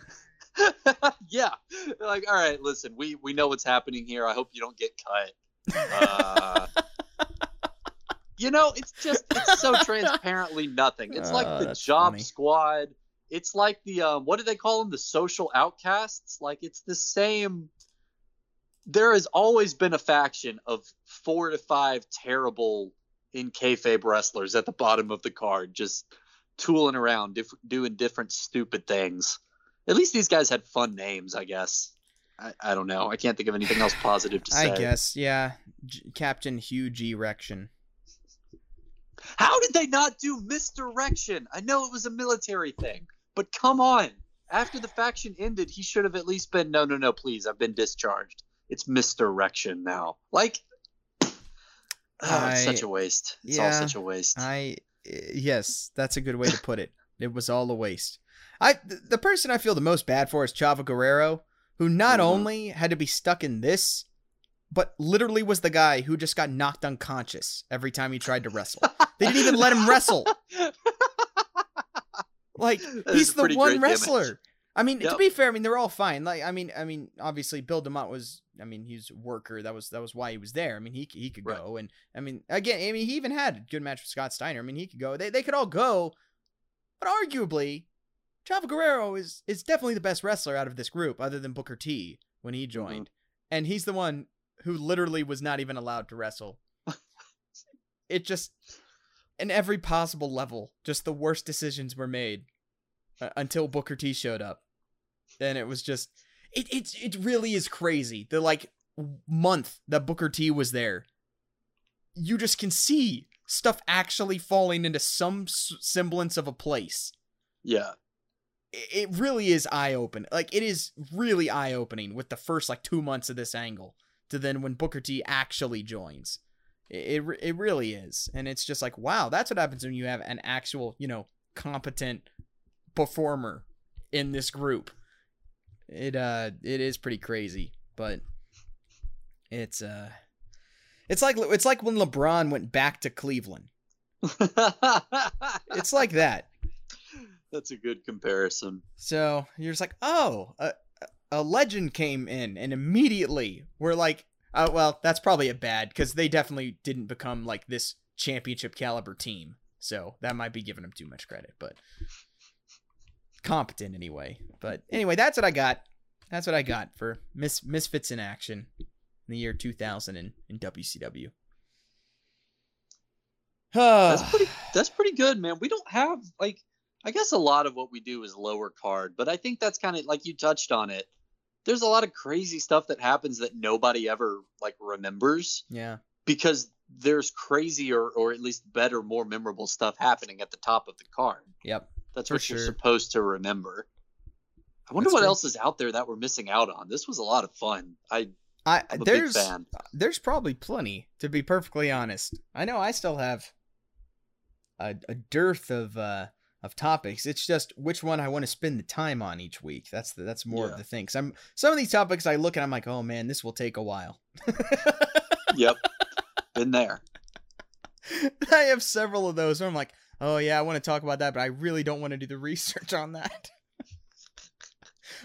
yeah. Like, all right, listen, we we know what's happening here. I hope you don't get cut. Uh, you know, it's just it's so transparently nothing. It's like Uh, the Job funny. Squad. It's like the um, what do they call them? The social outcasts. Like it's the same. There has always been a faction of four to five terrible in kayfabe wrestlers at the bottom of the card, just tooling around, diff- doing different stupid things. At least these guys had fun names, I guess. I, I don't know. I can't think of anything else positive to say. I guess, yeah. J- Captain Huge Erection. How did they not do misdirection? I know it was a military thing, but come on. After the faction ended, he should have at least been no, no, no, please. I've been discharged. It's misdirection now. Like, ah, it's such a waste. It's all such a waste. I eh, yes, that's a good way to put it. It was all a waste. I th- the person I feel the most bad for is Chavo Guerrero, who not Mhm. only had to be stuck in this, but literally was the guy who just got knocked unconscious every time he tried to wrestle. They didn't even let him wrestle. Like That he's the one wrestler. I mean, to be fair, I mean they're all fine. Like I mean, I mean, obviously Bill DeMott was. I mean, he's a worker. That was that was why he was there. I mean, he he could Right. go, and I mean, again, I mean, he even had a good match with Scott Steiner. I mean, he could go. They they could all go, but arguably, Chavo Guerrero is is definitely the best wrestler out of this group, other than Booker T when he joined, and he's the one who literally was not even allowed to wrestle. it just, in every possible level, just the worst decisions were made uh, until Booker T showed up. And it was just it it it really is crazy. The like month that Booker T was there. You just can see stuff actually falling into some s- semblance of a place. Yeah. I- It really is eye open. Like it is really eye opening with the first like 2 months of this angle to then when Booker T actually joins. It, it it really is. And it's just like wow, that's what happens when you have an actual, you know, competent performer in this group. It uh it is pretty crazy, but it's uh it's like it's like when LeBron went back to Cleveland. It's like that. That's a good comparison. So you're just like, "Oh, a, a legend came in and immediately we're like, uh, well, that's probably a bad cuz they definitely didn't become like this championship caliber team. So that might be giving them too much credit, but competent anyway. But anyway, that's what I got. That's what I got for Mis- Misfits in Action in the year 2000 in, in WCW. That's pretty. That's pretty good, man. We don't have like. I guess a lot of what we do is lower card, but I think that's kind of like you touched on it. There's a lot of crazy stuff that happens that nobody ever like remembers yeah. because there's crazier or at least better, more memorable stuff happening at the top of the card. Yep. That's what you're supposed to remember. I wonder That's what true. else is out there that we're missing out on. This was a lot of fun. I, I there's there's probably plenty to be perfectly honest. I know I still have a, a dearth of uh of topics. It's just which one I want to spend the time on each week. That's the, that's more Yeah. of the thing. I'm some of these topics I look and I'm like, oh man, this will take a while. Yep, been there. I have several of those where I'm like, oh yeah, I want to talk about that, but I really don't want to do the research on that.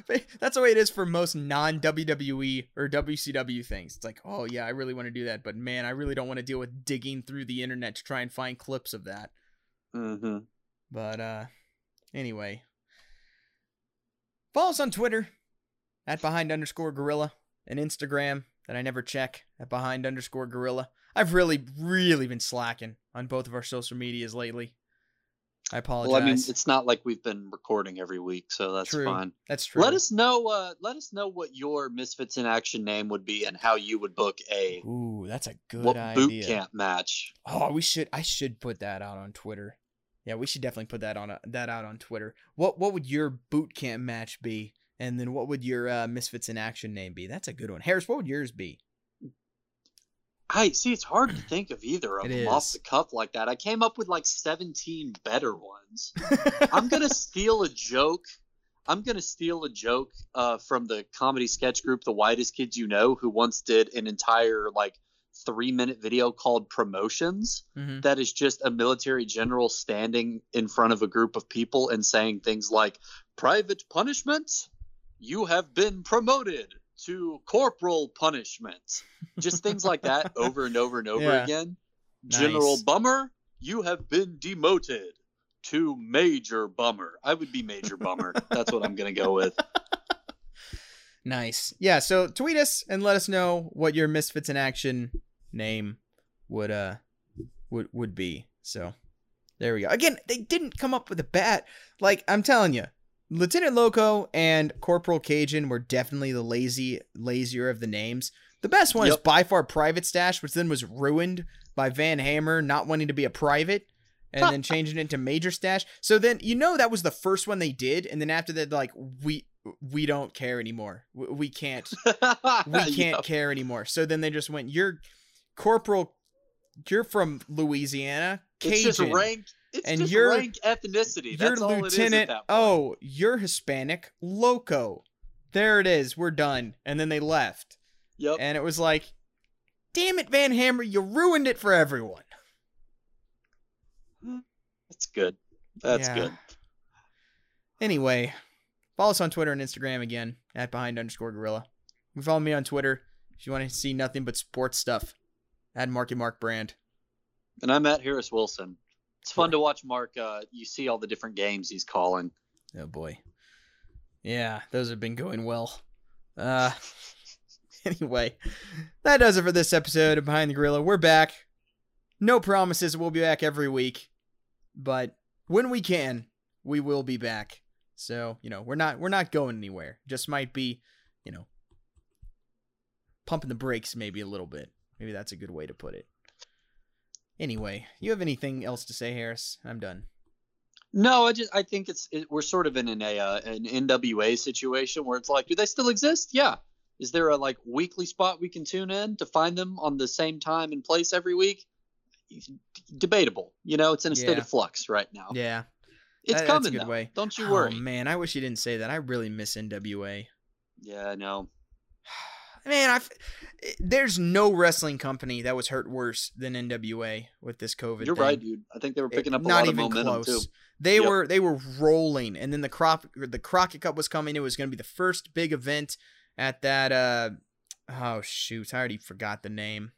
That's the way it is for most non WWE or WCW things. It's like, oh yeah, I really want to do that, but man, I really don't want to deal with digging through the internet to try and find clips of that. hmm But uh anyway. Follow us on Twitter at behind underscore gorilla and Instagram that I never check at behind underscore gorilla. I've really, really been slacking on both of our social medias lately. I apologize. Well, I mean, it's not like we've been recording every week, so that's True. fine. That's true. Let us know. Uh, let us know what your Misfits in Action name would be and how you would book a Ooh, that's a good what idea. boot camp match. Oh, we should. I should put that out on Twitter. Yeah, we should definitely put that on a, that out on Twitter. What what would your boot camp match be? And then what would your uh, Misfits in Action name be? That's a good one. Harris, what would yours be? I see. It's hard to think of either of It them off is. the cuff like that. I came up with like 17 better ones. I'm gonna steal a joke. I'm gonna steal a joke uh, from the comedy sketch group, The Whitest Kids You Know, who once did an entire like three minute video called Promotions. Mhm. That is just a military general standing in front of a group of people and saying things like, "Private punishment, you have been promoted." To corporal punishment, just things like that over and over and over Yeah. again. General Bummer, you have been demoted to Major Bummer. I would be Major Bummer. That's what I'm going to go with. Nice. Yeah, so tweet us and let us know what your Misfits in Action name would uh would would be. So there we go. Again, they didn't come up with a bat. Like I'm telling you, Lieutenant Loco and Corporal Cajun were definitely the lazy lazier of the names. The best one is by far Private Stash, which then was ruined by Van Hammer not wanting to be a private and then changing it to Major Stash. So then you know that was the first one they did, and then after that, like we we don't care anymore. We, can't we can't Yep. care anymore. So then they just went, "You're Corporal, you're from Louisiana, It's Cajun, just rank. It's And just you're- rank ethnicity. you're That's all it is at Lieutenant. oh, you're Hispanic, Loco. There it is. We're done." And then they left, Yep. and it was like, "Damn it, Van Hammer, you ruined it for everyone." That's good. That's Yeah. good. Anyway, follow us on Twitter and Instagram again at behind underscore gorilla. You can follow me on Twitter if you want to see nothing but sports stuff at Marky Mark Brand. And I'm at Harris Wilson. It's fun to watch Mark. Uh, you see all the different games he's calling. Oh boy. Yeah, those have been going well. Uh anyway, that does it for this episode of Behind the Gorilla. We're back. No promises we'll be back every week, but when we can, we will be back. So, you know, we're not we're not going anywhere. Just might be, you know, pumping the brakes maybe a little bit. Maybe that's a good way to put it. Anyway, you have anything else to say, Harris? I'm done. No, I just I think it's it, we're sort of in an a uh, an NWA situation where it's like, do they still exist? Yeah. Is there a like weekly spot we can tune in to find them on the same time and place every week? Debatable. You know, it's in a state of flux right now. Yeah. It's that- that's a coming good though. way. Don't you worry. Oh worry. man, I wish you didn't say that. I really miss NWA. Yeah, I know. Man, I there's no wrestling company that was hurt worse than NWA with this COVID. You're thing. right, dude. I think they were It- picking up a not lot of even momentum close. too. They Yep. were they were rolling, and then the crop the Crockett Cup was coming. It was going to be the first big event at that. uh Oh shoot, I already forgot the name.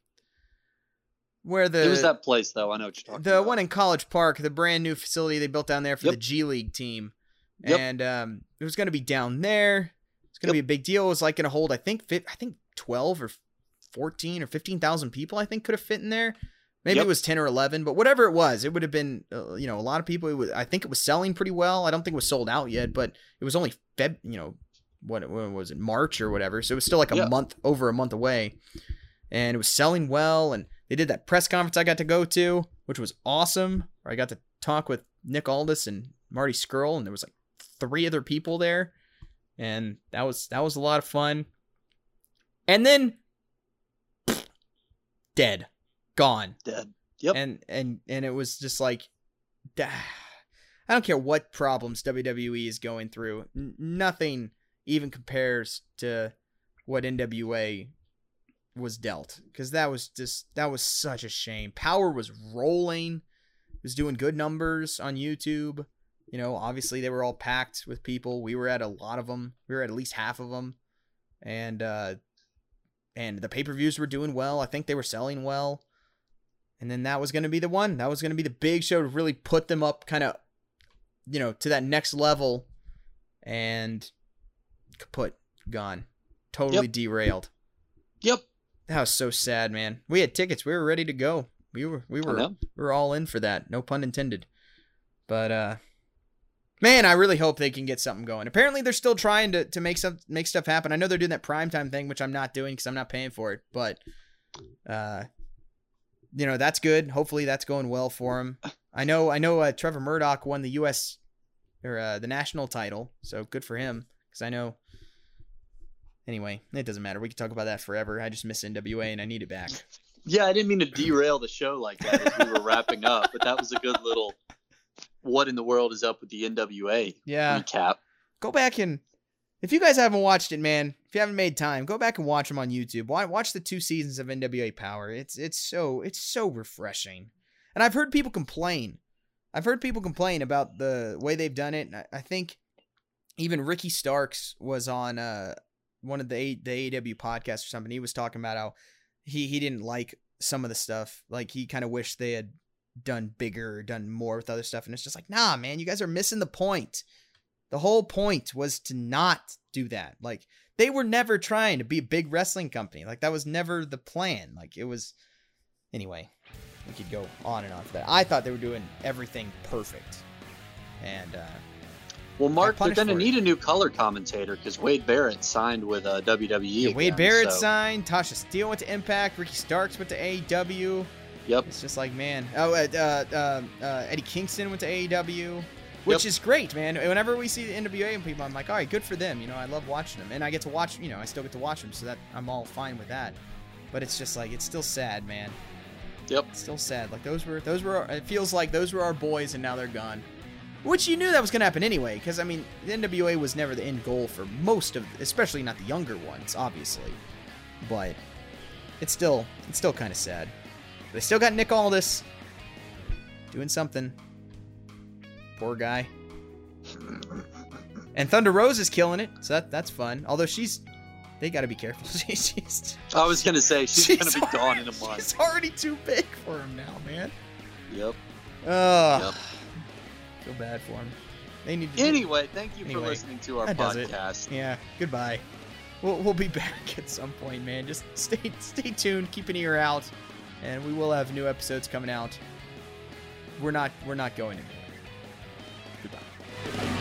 Where the it was that place though. I know what you're talking about. the about. one in College Park, the brand new facility they built down there for the G League team, Yep. and um, it was going to be down there. It's going to Yep. be a big deal. It was like going to hold, I think, fit, I think twelve or fourteen or fifteen thousand people. I think could have fit in there. Maybe Yep. it was ten or eleven, but whatever it was, it would have been, uh, you know, a lot of people. It was, I think it was selling pretty well. I don't think it was sold out yet, but it was only Feb, you know, what when was it March or whatever. So it was still like a month over a month away, and it was selling well. And they did that press conference I got to go to, which was awesome. Where I got to talk with Nick Aldis and Marty Scurll, and there was like three other people there, and that was that was a lot of fun. And then dead, gone Dead. Yep. and and and it was just like I don't care what problems WWE is going through. N- nothing even compares to what NWA was dealt because that was just that was such a shame. Power was rolling, was doing good numbers on YouTube. You know, obviously they were all packed with people. We were at a lot of them. We were at at least half of them, and uh, and the pay per views were doing well. I think they were selling well. And then that was going to be the one. That was going to be the big show to really put them up, kind of, you know, to that next level. And kaput, gone, totally Yep. derailed. Yep. That was so sad, man. We had tickets. We were ready to go. We were we were we were all in for that. No pun intended. But uh man, I really hope they can get something going. Apparently they're still trying to to make some make stuff happen. I know they're doing that primetime thing, which I'm not doing cuz I'm not paying for it, but uh you know, that's good. Hopefully that's going well for him. I know I know uh, Trevor Murdoch won the US or uh, the national title, so good for him cuz I know Anyway, it doesn't matter. We could talk about that forever. I just miss NWA and I need it back. Yeah, I didn't mean to derail the show like that as we were wrapping up, but that was a good little what in the world is up with the NWA Yeah. recap. go back and if you guys haven't watched it, man, if you haven't made time, go back and watch them on YouTube. Watch, watch the two seasons of NWA Power. It's it's so it's so refreshing. And I've heard people complain. I've heard people complain about the way they've done it. And I, I think even Ricky Starks was on uh one of the A- the AEW podcasts or something. He was talking about how he he didn't like some of the stuff. Like he kind of wished they had done bigger done more with other stuff. And it's just like, nah, man, you guys are missing the point. The whole point was to not do that. Like they were never trying to be a big wrestling company. Like that was never the plan. Like it was anyway, we could go on and on for that. I thought they were doing everything perfect. And uh Well, Mark, they're going to need a new color commentator because Wade Barrett signed with uh, WWE. yeah, Wade again, Barrett so- signed, Tasha Steele went to Impact, Ricky Starks went to AEW. Yep. It's just like, man. Oh, uh, uh, uh, uh, Eddie Kingston went to AEW, which Yep. is great, man. Whenever we see the NWA and people, I'm like, all right, good for them. You know, I love watching them, and I get to watch. You know, I still get to watch them, so that I'm all fine with that. But it's just like it's still sad, man. Yep. It's still sad. Like those were those were. It feels like those were our boys, and now they're gone. Which you knew that was gonna happen anyway, because I mean, the NWA was never the end goal for most of, especially not the younger ones, obviously. But it's still it's still kind of sad. They still got Nick Aldis doing something. Poor guy. And Thunder Rosa is killing it, so that that's fun. Although she's, they got to be careful. She's she's, I was going to say she's, she's going to be gone in a She's month. already too big for him now, man. Yep. Oh, Yep. Feel bad for them. They need. To anyway, thank you anyway, for listening to our podcast. Yeah. Goodbye. We'll, we'll be back at some point, man. Just stay stay tuned. Keep an ear out, and we will have new episodes coming out. We're not we're not going anywhere. Goodbye.